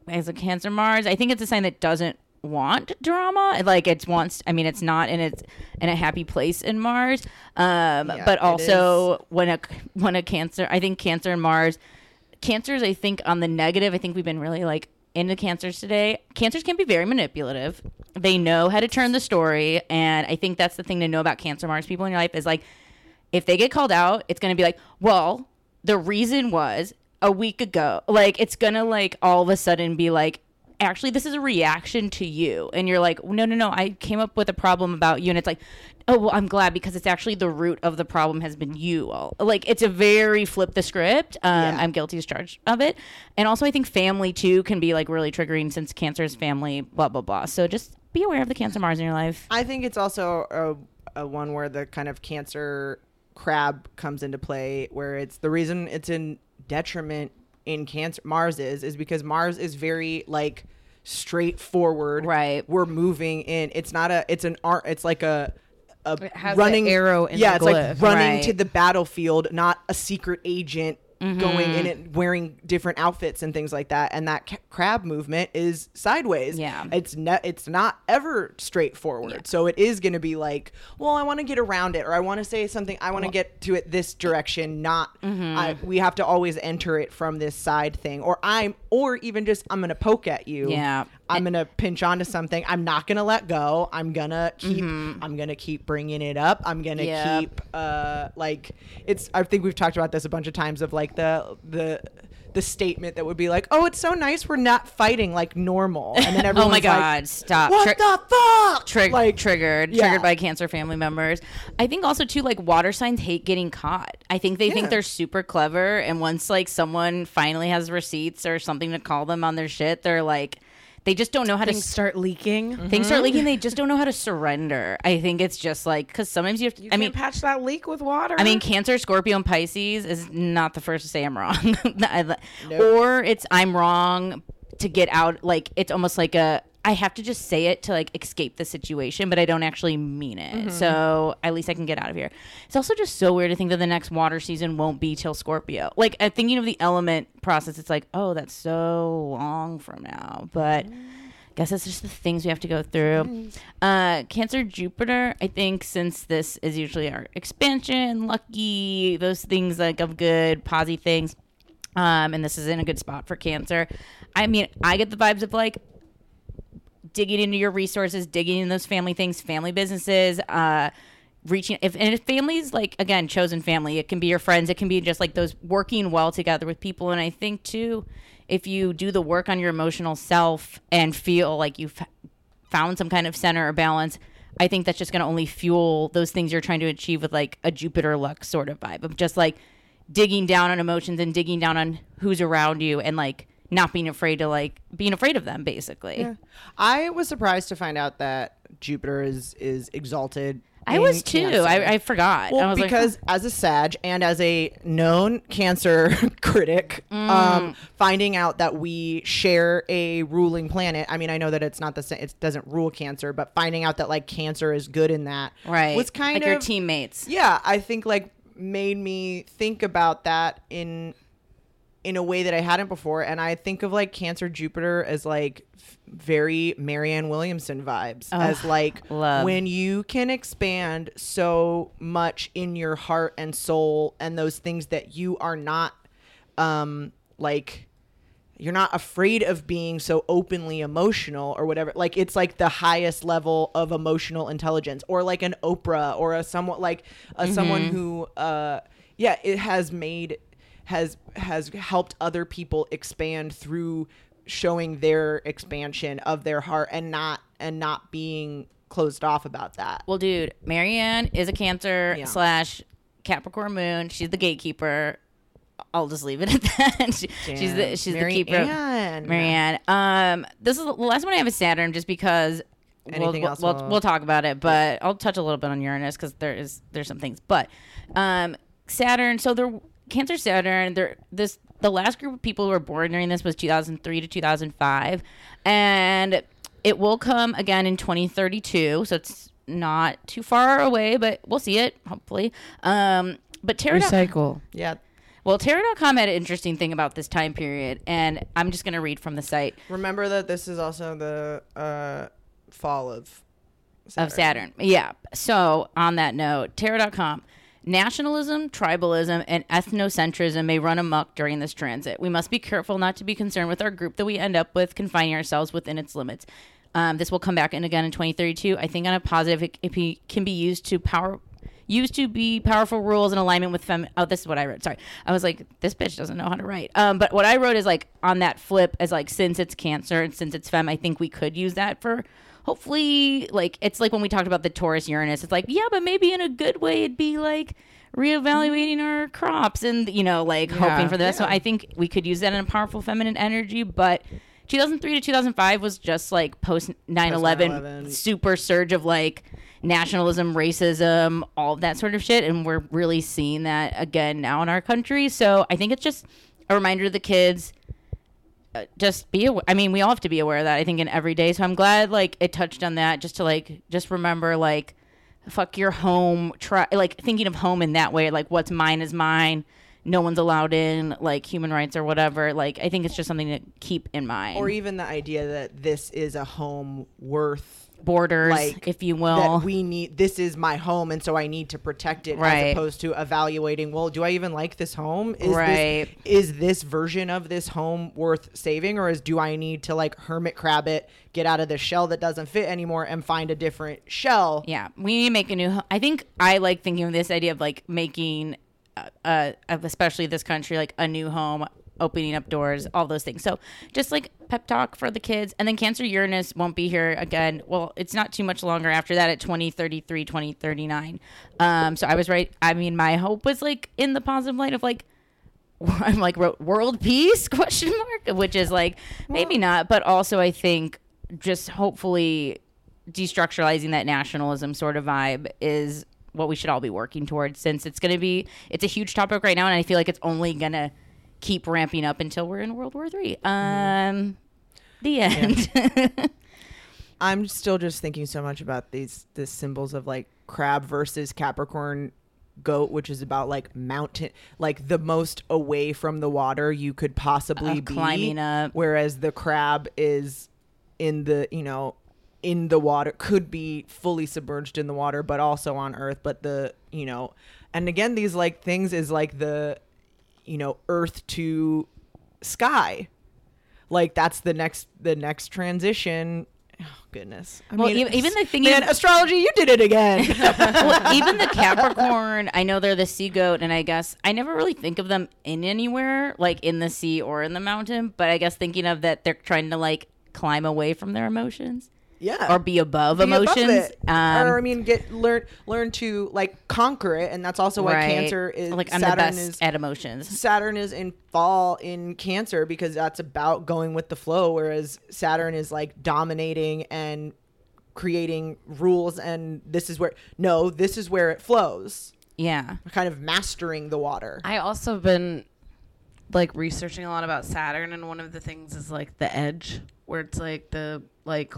as a Cancer Mars, I think it's a sign that doesn't want drama. Like it wants. I mean, it's not in its in a happy place in Mars. Um,
Yeah,
but also when a when a Cancer, I think Cancer and Mars. Cancers, I think on the negative, I think we've been really like into cancers today. Cancers can be very manipulative. They know how to turn the story, and I think that's the thing to know about Cancer Mars people in your life is like if they get called out, it's going to be like, well, the reason was a week ago. Like, it's going to like all of a sudden be like, actually, this is a reaction to you. And you're like, no, no, no, I came up with a problem about you. And it's like, oh, well, I'm glad because it's actually the root of the problem has been you. all Like, it's a very flip the script. Um,
Yeah.
I'm guilty as charged of it. And also, I think family too can be like really triggering since cancer is family, blah, blah, blah. So just be aware of the Cancer Mars in your life.
I think it's also a, a one where the kind of cancer crab comes into play, where it's the reason it's in detriment in cancer Mars is is because Mars is very like straightforward.
Right.
We're moving in. It's not a. It's an art. It's like a. A
It has
running
arrow in
yeah, it's like running
Right.
to the battlefield, not a secret agent going
Mm-hmm.
in it wearing different outfits and things like that. And that ca- crab movement is sideways.
Yeah.
It's ne- it's not ever straightforward. So it is going to be like, well, I want to get around it, or I want to say something. I want to get to it this direction. Not
Mm-hmm.
I, we have to always enter it from this side thing, or I'm, or even just I'm going to poke at you.
Yeah.
I'm gonna pinch onto something. I'm not gonna let go. I'm gonna keep. I'm gonna keep bringing it up. I'm gonna
Mm-hmm. Yep.
keep. Uh, like it's. I think we've talked about this a bunch of times. Of like the the the statement that would be like, "Oh, it's so nice. We're not fighting like normal." (laughs) And then
Oh
everyone's
my
like,
God, stop.
What the fuck?
Trig-
like
triggered
yeah.
triggered by cancer family members i think also too like water signs hate getting caught i think they
Yeah.
think they're super clever and once like someone finally has receipts or something to call them on their shit they're like they just don't know how to
things
s-
start leaking.
things start mm-hmm. leaking they just don't know how to surrender i think it's just like because sometimes you have to
You
i
can't
mean
patch that leak with water.
I mean, Cancer, Scorpio, and Pisces is not the first to say I'm wrong, (laughs)
Nope.
or it's I'm wrong to get out. Like it's almost like a I have to just say it to like escape the situation, but I don't actually mean it.
Mm-hmm.
So at least I can get out of here. It's also just so weird to think that the next water season won't be till Scorpio. Like uh, thinking of the element process, it's like, oh, that's so long from now. But I guess it's just the things we have to go through. Uh, Cancer Jupiter, I think since this is usually our expansion, lucky, those things like of good, posy things. Um, and this is in a good spot for Cancer. I mean, I get the vibes of like digging into your resources, digging in those family things, family businesses, uh, reaching if and if families like again chosen family, it can be your friends, it can be just like those working well together with people. And I think too, if you do the work on your emotional self and feel like you've found some kind of center or balance. I think that's just going to only fuel those things you're trying to achieve with like a Jupiter luck sort of vibe of just like digging down on emotions and digging down on who's around you and like not being afraid to like being afraid of them basically.
I was surprised to find out that Jupiter is is exalted.
I was too. I, I forgot.
Well,
I was
because
like,
as a Sag and as a known cancer (laughs) critic,
Mm.
um, finding out that we share a ruling planet. I mean, I know that it's not the same. It doesn't rule cancer, but finding out that like cancer is good in that,
right,
was kind
like
of
your teammates.
yeah. I think like made me think about that in in a way that I hadn't before, and I think of like Cancer Jupiter as like f- very Marianne Williamson vibes, as like
love.
when you can expand so much in your heart and soul, and those things that you are not, um, like you're not afraid of being so openly emotional or whatever like it's like the highest level of emotional intelligence or like an oprah or a somewhat like a someone who uh yeah it has made has has helped other people expand through showing their expansion of their heart and not and not being closed off about that
Well, dude, Marianne is a Cancer
Yeah.
slash Capricorn Moon. She's the gatekeeper. I'll just leave it at (laughs) that. She- she's the she's the keeper.
Marianne.
Marianne. Um, this is the last one I have is Saturn, just because. We'll,
Anything
we'll,
else
we'll,
we'll-
we'll talk about it, but I'll touch a little bit on Uranus because there is there's some things. But um, Saturn, so they're Cancer Saturn. They're this the last group of people who were born during this was 2003 to 2005, and it will come again in 2032. So it's not too far away, but we'll see it hopefully. Um, but Tarot.
Recycle.
yeah
Well, Tarot.com had an interesting thing about this time period, and I'm just going to read from the site
remember that this is also the uh fall of
of Saturn. Yeah. So, on that note, Tarot.com. Nationalism, tribalism, and ethnocentrism may run amok during this transit. We must be careful not to be concerned with our group that we end up with, confining ourselves within its limits. Um, this will come back in again in 2032. I think on a positive, it, it can be used to power, used to be powerful rules in alignment with fem. Oh, this is what I wrote. Sorry, I was like, this bitch doesn't know how to write. Um, but what I wrote is like on that flip as like since it's Cancer and since it's Fem, I think we could use that for hopefully like it's like when we talked about the Taurus Uranus. It's like yeah, but maybe in a good way it'd be like reevaluating our crops and you know like hoping for the best. So I think we could use that in a powerful feminine energy, but. 2003 to 2005 was just like post 9/11
9/11.
super surge of like nationalism, racism, all that sort of shit and we're really seeing that again now in our country. So I think it's just a reminder to the kids just be aware. I mean, we all have to be aware of that. I think in every day. So I'm glad like it touched on that, just to like just remember like fuck your home. Try like thinking of home in that way. Like what's mine is mine. No one's allowed in. Like human rights or whatever. Like I think it's just something to keep in mind.
or even the idea that this is a home worth
borders,
like
if you will.
that we need this is my home and so I need to protect it
Right.
as opposed to evaluating well do I even like this home is
Right.
this is this version of this home worth saving or is do I need to like hermit crab it get out of the shell that doesn't fit anymore and find a different shell
Yeah, we need to make a new. ho- I think I like thinking of this idea of like making, uh, uh, especially this country, like a new home, opening up doors, all those things. So just like pep talk for the kids, and then Cancer Uranus won't be here again. Well, it's not too much longer after that at 2033, 2039. Um, so I was right. I mean, my hope was like in the positive light of like (laughs) I'm like wrote world peace (laughs) question mark, which is like maybe not, but also I think just hopefully destructuralizing that nationalism sort of vibe is what we should all be working towards since it's going to be it's a huge topic right now and I feel like it's only going to keep ramping up until we're in World War 3. Um the end. (laughs)
I'm still just thinking so much about these the symbols of like crab versus Capricorn goat, which is about like mountain, like the most away from the water you could possibly be,
climbing up.
Whereas the crab is in the you know in the water could be fully submerged in the water but also on earth but the you know and again these like things is like the you know earth to sky. Like that's the next the next transition. Oh goodness. I
Well, e- even the thing
man
is-
astrology you did it again. (laughs)
Well, even the Capricorn, I know they're the sea goat, and I guess I never really think of them in anywhere, like in the sea or in the mountain. But I guess thinking of that, they're trying to like climb away from their emotions
yeah
or be above
Be above
emotions.
it.
Um,
or I mean, get learn learn to like conquer it, and that's also why
right.
Cancer is
like I'm
Saturn
the best
is
at emotions.
Saturn is in fall in Cancer because that's about going with the flow, whereas Saturn is like dominating and creating rules, and this is where no, this is where it flows,
Yeah.
kind of mastering the water.
I also been like researching a lot about Saturn, and one of the things is like the edge, where it's like the like.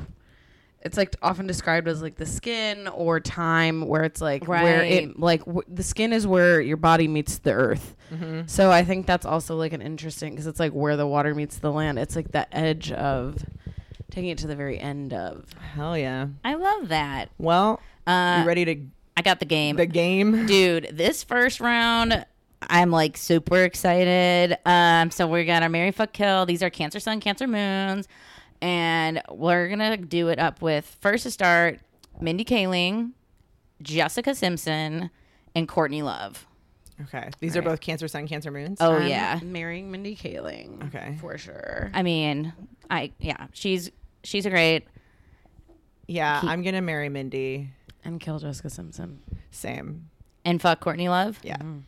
It's like often described as like the skin or time, where it's like where it like w- the skin is where your body meets the earth. So I think that's also like an interesting because it's like where the water meets the land. It's like the edge of taking it to the very end of.
Hell yeah!
I love that.
Well,
Uh,
you ready to
I got the game.
the game?
Dude, this first round, I'm like super excited. Um, so we got our Marry Fuck Kill. These are Cancer Sun, Cancer Moons. And we're gonna do it up with first to start, Mindy Kaling, Jessica Simpson, and Courtney Love.
Okay, these are both Cancer Sun, Cancer Moons.
Oh
I'm
yeah.
marrying Mindy Kaling.
Okay.
for sure.
I mean, I yeah, she's she's a great
yeah, I'm gonna marry Mindy.
and kill Jessica Simpson.
Same.
and fuck Courtney Love.
Yeah. Mm-hmm.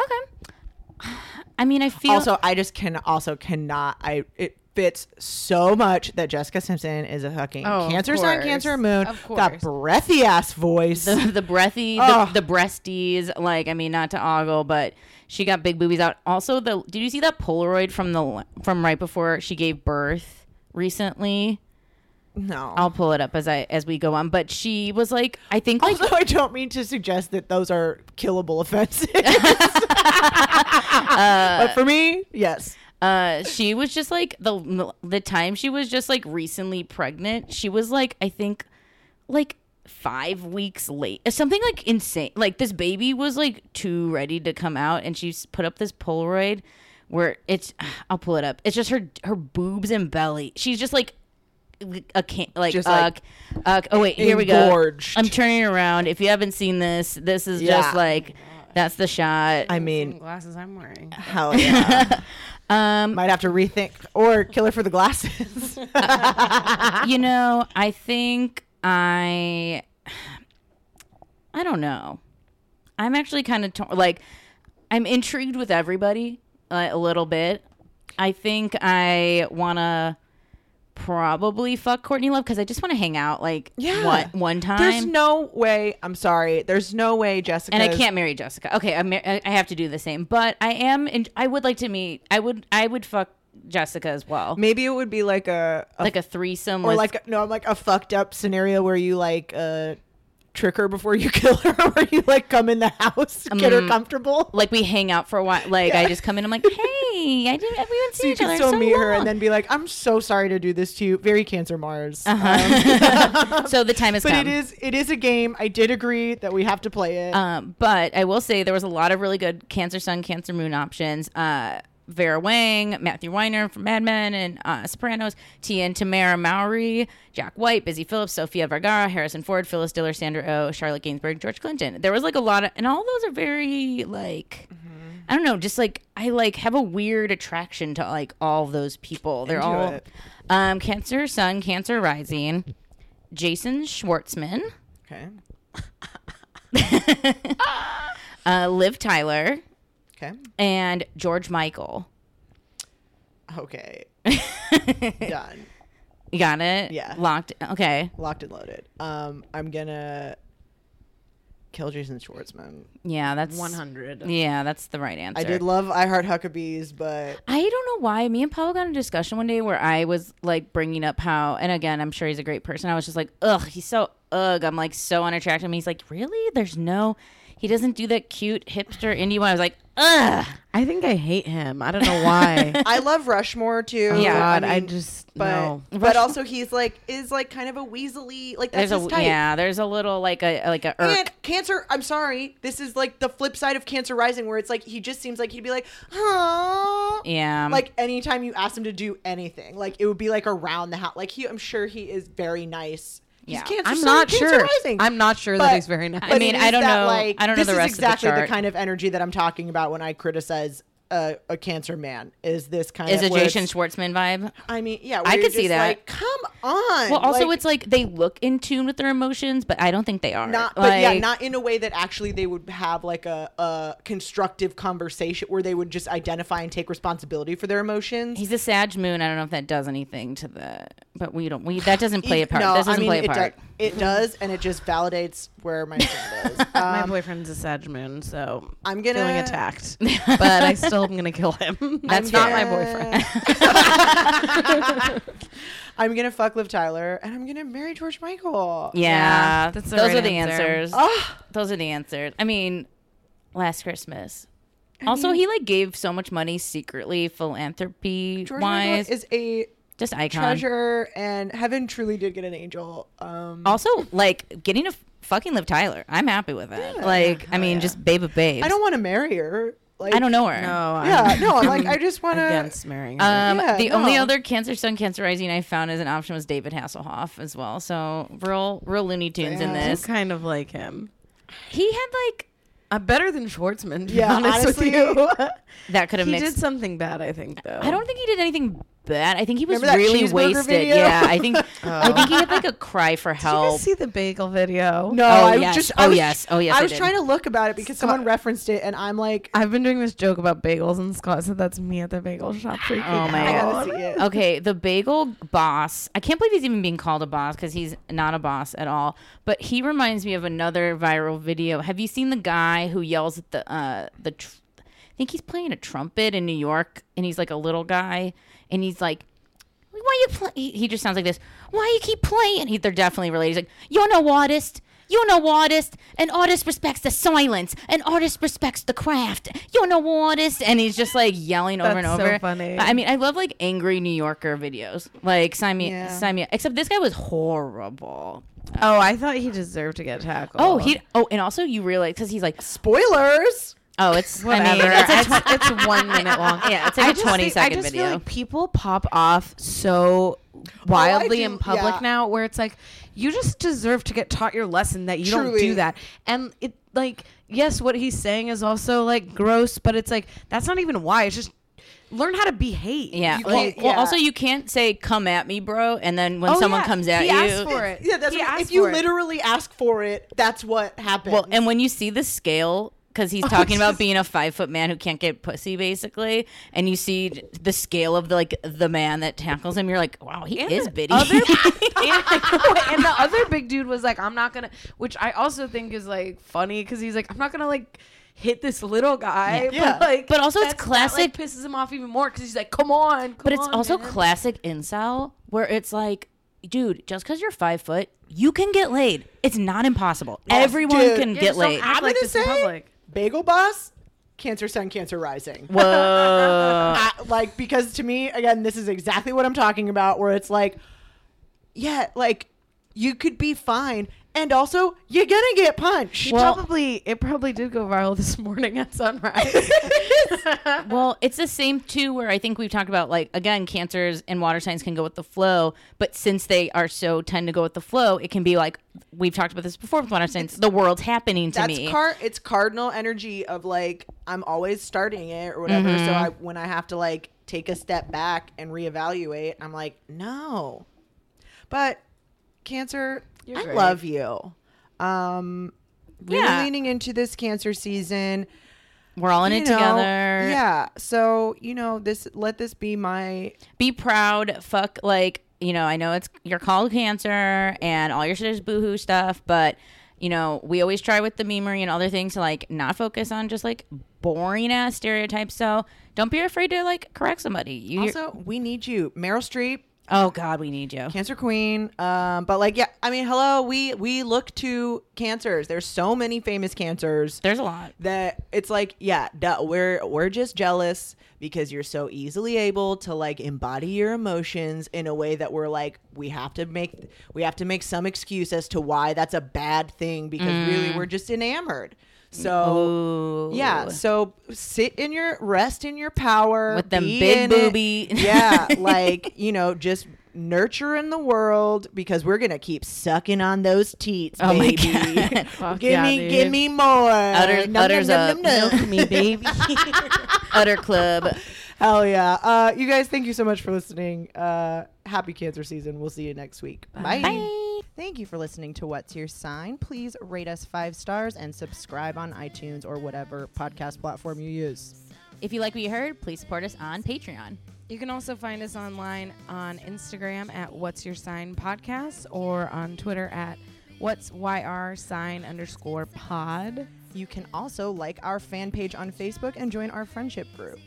Okay. (sighs) I mean, I feel
also i just can also cannot i it fits so much that jessica simpson is a fucking
Oh,
cancer sign cancer moon
Of course.
that breathy ass voice
the the breathy,
Ugh.
the, the breasties. Like, I mean, not to ogle, but she got big boobies out. Also, the did you see that Polaroid from the from right before she gave birth recently?
no
I'll pull it up as I as we go on. But she was like, I think like
also (laughs) i don't mean to suggest that those are killable offenses
Uh, (laughs)
but for me yes
uh she was just like the the time she was just like recently pregnant she was like i think like five weeks late something like insane like this baby was like too ready to come out and she's put up this polaroid where it's (sighs) i'll pull it up. It's just her her boobs and belly. She's just like a can like,
Just,
uh,
like,
uh, oh wait here we go. i'm turning around. If you haven't seen this this is
Yeah.
just like that's the shot.
I mean
glasses I'm wearing.
hell yeah (laughs)
um
might have to rethink or kill her for the glasses (laughs)
you know, I think I I don't know. I'm actually kind of like I'm intrigued with everybody uh, a little bit. I think I want to probably fuck Courtney Love because I just want to hang out like
Yeah.
one one time.
there's no way i'm sorry there's no way jessica
and I can't marry Jessica. Okay, I'm, I I have to do the same, but I am. In- I would like to meet. I would. I would fuck Jessica as well,
maybe it would be like a, a
like a threesome,
or
with-
like no I'm like a fucked up scenario where you like uh trick her before you (laughs) kill her or you like come in the house get her comfortable
like we hang out for a while. Like I just come in. I'm like, (laughs) hey, I didn't. We haven't
so
seen
you
each
can
other
still
so
meet her and then be like i'm so sorry to do this to you very cancer mars (laughs)
so the time has
but
come.
it is it is a game i did agree that we have to play it
Um, but I will say there was a lot of really good Cancer Sun, Cancer Moon options. Uh, Vera Wang, Matthew Weiner from Mad Men and uh, Sopranos, Tia Tamera Mowry, Jack White, Busy Phillips, Sofia Vergara, Harrison Ford, Phyllis Diller, Sandra Oh, Charlotte Gainsbourg, George Clinton. There was like a lot of, and all those are very like, I don't know, just like I like have a weird attraction to like all those people. They're
Into
all um, Cancer Sun, Cancer Rising, Jason Schwartzman,
okay. (laughs)
Uh, Liv Tyler,
okay
and George Michael.
okay (laughs) done
You got it?
Yeah.
Locked. Okay.
locked and loaded um i'm gonna kill Jason Schwartzman.
Yeah, that's
100.
Yeah, that's the right answer.
I did love I Heart Huckabees, but
I don't know why. Me and Paul got in a discussion one day where I was like bringing up how, and again, I'm sure he's a great person. I was just like, ugh, he's so ugh. I'm like so unattractive. And he's like, really? There's no, he doesn't do that cute hipster indie one. I was like, ugh.
I think I hate him. I don't know why. (laughs)
I love Rushmore too.
Oh,
Yeah,
God, I,
mean,
just
but
no.
but also he's like is like kind of a weaselly like that's
There's
his
a
type.
yeah. There's a little like a like a irk.
And Cancer, I'm sorry, this is like the flip side of Cancer Rising, where it's like he just seems like he'd be like, huh.
yeah.
Like anytime you ask him to do anything, like it would be like around the house. Like he, I'm sure he is very nice. He's
Yeah.
I'm not sure.
Rising.
I'm not sure
But-
that he's very nice.
I mean, I don't
that,
know-
Like,
I don't know
this
the
is
rest of the This is
exactly
chart.
kind of energy that I'm talking about when I criticize a, a cancer man. Is this kind
is
of
a
where
Jason Schwartzman vibe.
I mean, yeah,
I could see that.
Like, come on.
Well, also
Like,
it's like they look in tune with their emotions, but I don't think they are.
not but yeah not in a way that actually they would have like a, a constructive conversation where they would just identify and take responsibility for their emotions
He's a Sag Moon. I don't know if that does anything to the, but we don't. We that doesn't play a part.
no
this doesn't
i mean
play a
it,
part.
do- it does and it just validates where my stand is (laughs)
My
um,
boyfriend's a Sag Moon, so
i'm gonna
feeling attacked. (laughs) but I still am gonna kill him. That's
I'm
not my
gonna-
boyfriend. (laughs)
i'm gonna fuck liv tyler and i'm gonna marry george michael
Yeah,
Yeah, that's the
those
right
are the
answer.
answers.
Ah,
Those are the answers. I mean, last Christmas. also, he like gave so much money secretly, philanthropy
george
wise.
michael is a
just icon.
treasure and heaven truly did get an angel um
Also, like getting a fucking Liv Tyler. I'm happy with it
Yeah,
like,
yeah,
I mean,
yeah.
just babe of babes.
i don't want to marry her like
I don't know her.
no,
yeah
I'm
no i'm like i (laughs) just want to
against marrying. her.
Um,
Yeah,
the only other Cancer Sun, Cancer Rising I found as an option was David Hasselhoff as well. So real, real Looney Tunes in
Damn.
I
this.
kind of like him.
He had like
Uh, better than Schwartzman. To be
Yeah,
honest
honestly,
with you. (laughs)
that could have mixed.
he
mixed.
did something bad, I think. Though
I don't think he did anything bad. I think he was really wasted.
video?
Yeah, I think (laughs) I think he had like a cry for
Did you
help.
guys see the bagel video?
No,
Oh,
I was
yes.
just.
Oh,
was,
yes. Oh, yes,
I
I
was
did.
trying to look about it because someone referenced it, and I'm like,
I've been doing this joke about bagels, and Scott said that's me at the bagel shop freaking
Oh, my
I gotta see it.
okay, the bagel boss. I can't believe he's even being called a boss because he's not a boss at all. But he reminds me of another viral video. Have you seen the guy who yells at the uh the? Tr- I think he's playing a trumpet in New York, and he's like a little guy, and he's like. Why you play? He, he just sounds like this. Why you keep playing? He, they're definitely related. He's like, you're no artist. You're no artist. An artist respects the silence. An artist respects the craft. You're no artist. And he's just like yelling over and over.
That's so funny.
I mean, I love like angry New Yorker videos. Like sign me,
Yeah.
sign me. Except this guy was horrible.
Oh, I thought he deserved to get tackled.
Oh, he. Oh, and also you realize because he's like,
spoilers.
Oh, it's I
Whatever.
mean, it's a
it's, it's (laughs) one minute long.
Yeah, it's like a
just
20
think-
second
I just
video.
feel like people pop off so oh, wildly
do,
in public
yeah.
now, where it's like you just deserve to get taught your lesson that you don't do that. And it like yes, what he's saying is also like gross, but it's like that's not even why. It's just learn how to behave.
Yeah. Well,
can't-
well, also you can't say "come at me, bro," and then when
Oh,
someone
yeah.
comes at
He
you,
asked for it.
Yeah, that's
He
what,
asked
if you
for it.
literally ask for it, that's what happens.
Well, and when you see the scale, because he's talking about being a five foot man who can't get pussy, basically, and you see the scale of the like the man that tackles him, you're like, wow, he
And
is
the
bitty.
Other, (laughs) and, (laughs) and the other big dude was like, I'm not gonna, which I also think is like funny because he's like, I'm not gonna like hit this little guy,
Yeah. (laughs)
but like,
But also it's classic-
That, like, pisses him off even more because he's like, come on, come
but it's
on,
also
man."
classic incel where it's like, dude, just because you're five foot, you can get laid. It's not impossible. Everyone
dude.
can
Yeah,
get
just
laid.
I'm
like
gonna
this in
say-
public.
Bagel Boss, Cancer Sun, Cancer Rising.
Whoa. (laughs)
I- like because to me, again, this is exactly what I'm talking about. Where it's like, yeah, like you could be fine, and also you're gonna get punched.
Well-
probably it probably did go viral (laughs) this morning at sunrise. (laughs)
well, it's the same too. Where I think we've talked about like again, cancers and water signs can go with the flow, but since they are so tend to go with the flow, it can be like we've talked about this before with water signs. The world's happening to
That's
me.
car. It's cardinal energy of like I'm always starting it or whatever. So mm-hmm. I when I have to like take a step back and reevaluate, I'm like, no. But Cancer,
You're
I
great.
love you. Um, really
Yeah.
leaning into this Cancer season.
We're all in
you
it
know,
together.
Yeah. So you know this. Let this be my
Be proud. Fuck. Like you know, I know it's you're called cancer and all your shit is boohoo stuff, but you know, we always try with the memery and other things to like not focus on just like boring ass stereotypes. So don't be afraid to like correct somebody. You
Also, we need you. Meryl Streep,
oh God, we need you.
Cancer Queen. Um, but like, yeah, I mean, hello, we we look to cancers. There's so many famous cancers
There's a lot.
that it's like, yeah, duh, we're we're just jealous because you're so easily able to like embody your emotions in a way that we're like, we have to make we have to make some excuse as to why that's a bad thing because really we're just enamored. So
Ooh.
yeah, so sit in your rest in your power
With them big
it.
booby-
Yeah, (laughs) like you know, just nurturing the world because we're gonna keep sucking on those teats,
Oh my
baby.
God. (laughs)
Fuck
give
yeah,
me,
dude.
give me more.
Udder-
Nom,
udders
nom,
a
nom, nom, nom.
Milk me, baby. (laughs)
Udder Club.
Hell yeah! Uh, you guys, thank you so much for listening. Uh, happy Cancer season. We'll see you next week. Bye.
Bye.
Thank you for listening to What's Your Sign. Please rate us five stars and subscribe on iTunes or whatever podcast platform you use.
If you like what you heard, please support us on Patreon.
You can also find us online on Instagram at What's Your Sign Podcast or on Twitter at What's YR sign underscore pod.
You can also like our fan page on Facebook and join our friendship group.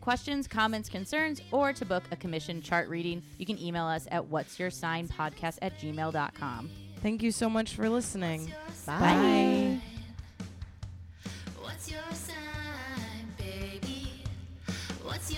Questions, comments, concerns, or to book a commission chart reading, you can email us at what's your sign podcast at gmail.com.
Thank you so much for listening.
Bye.
What's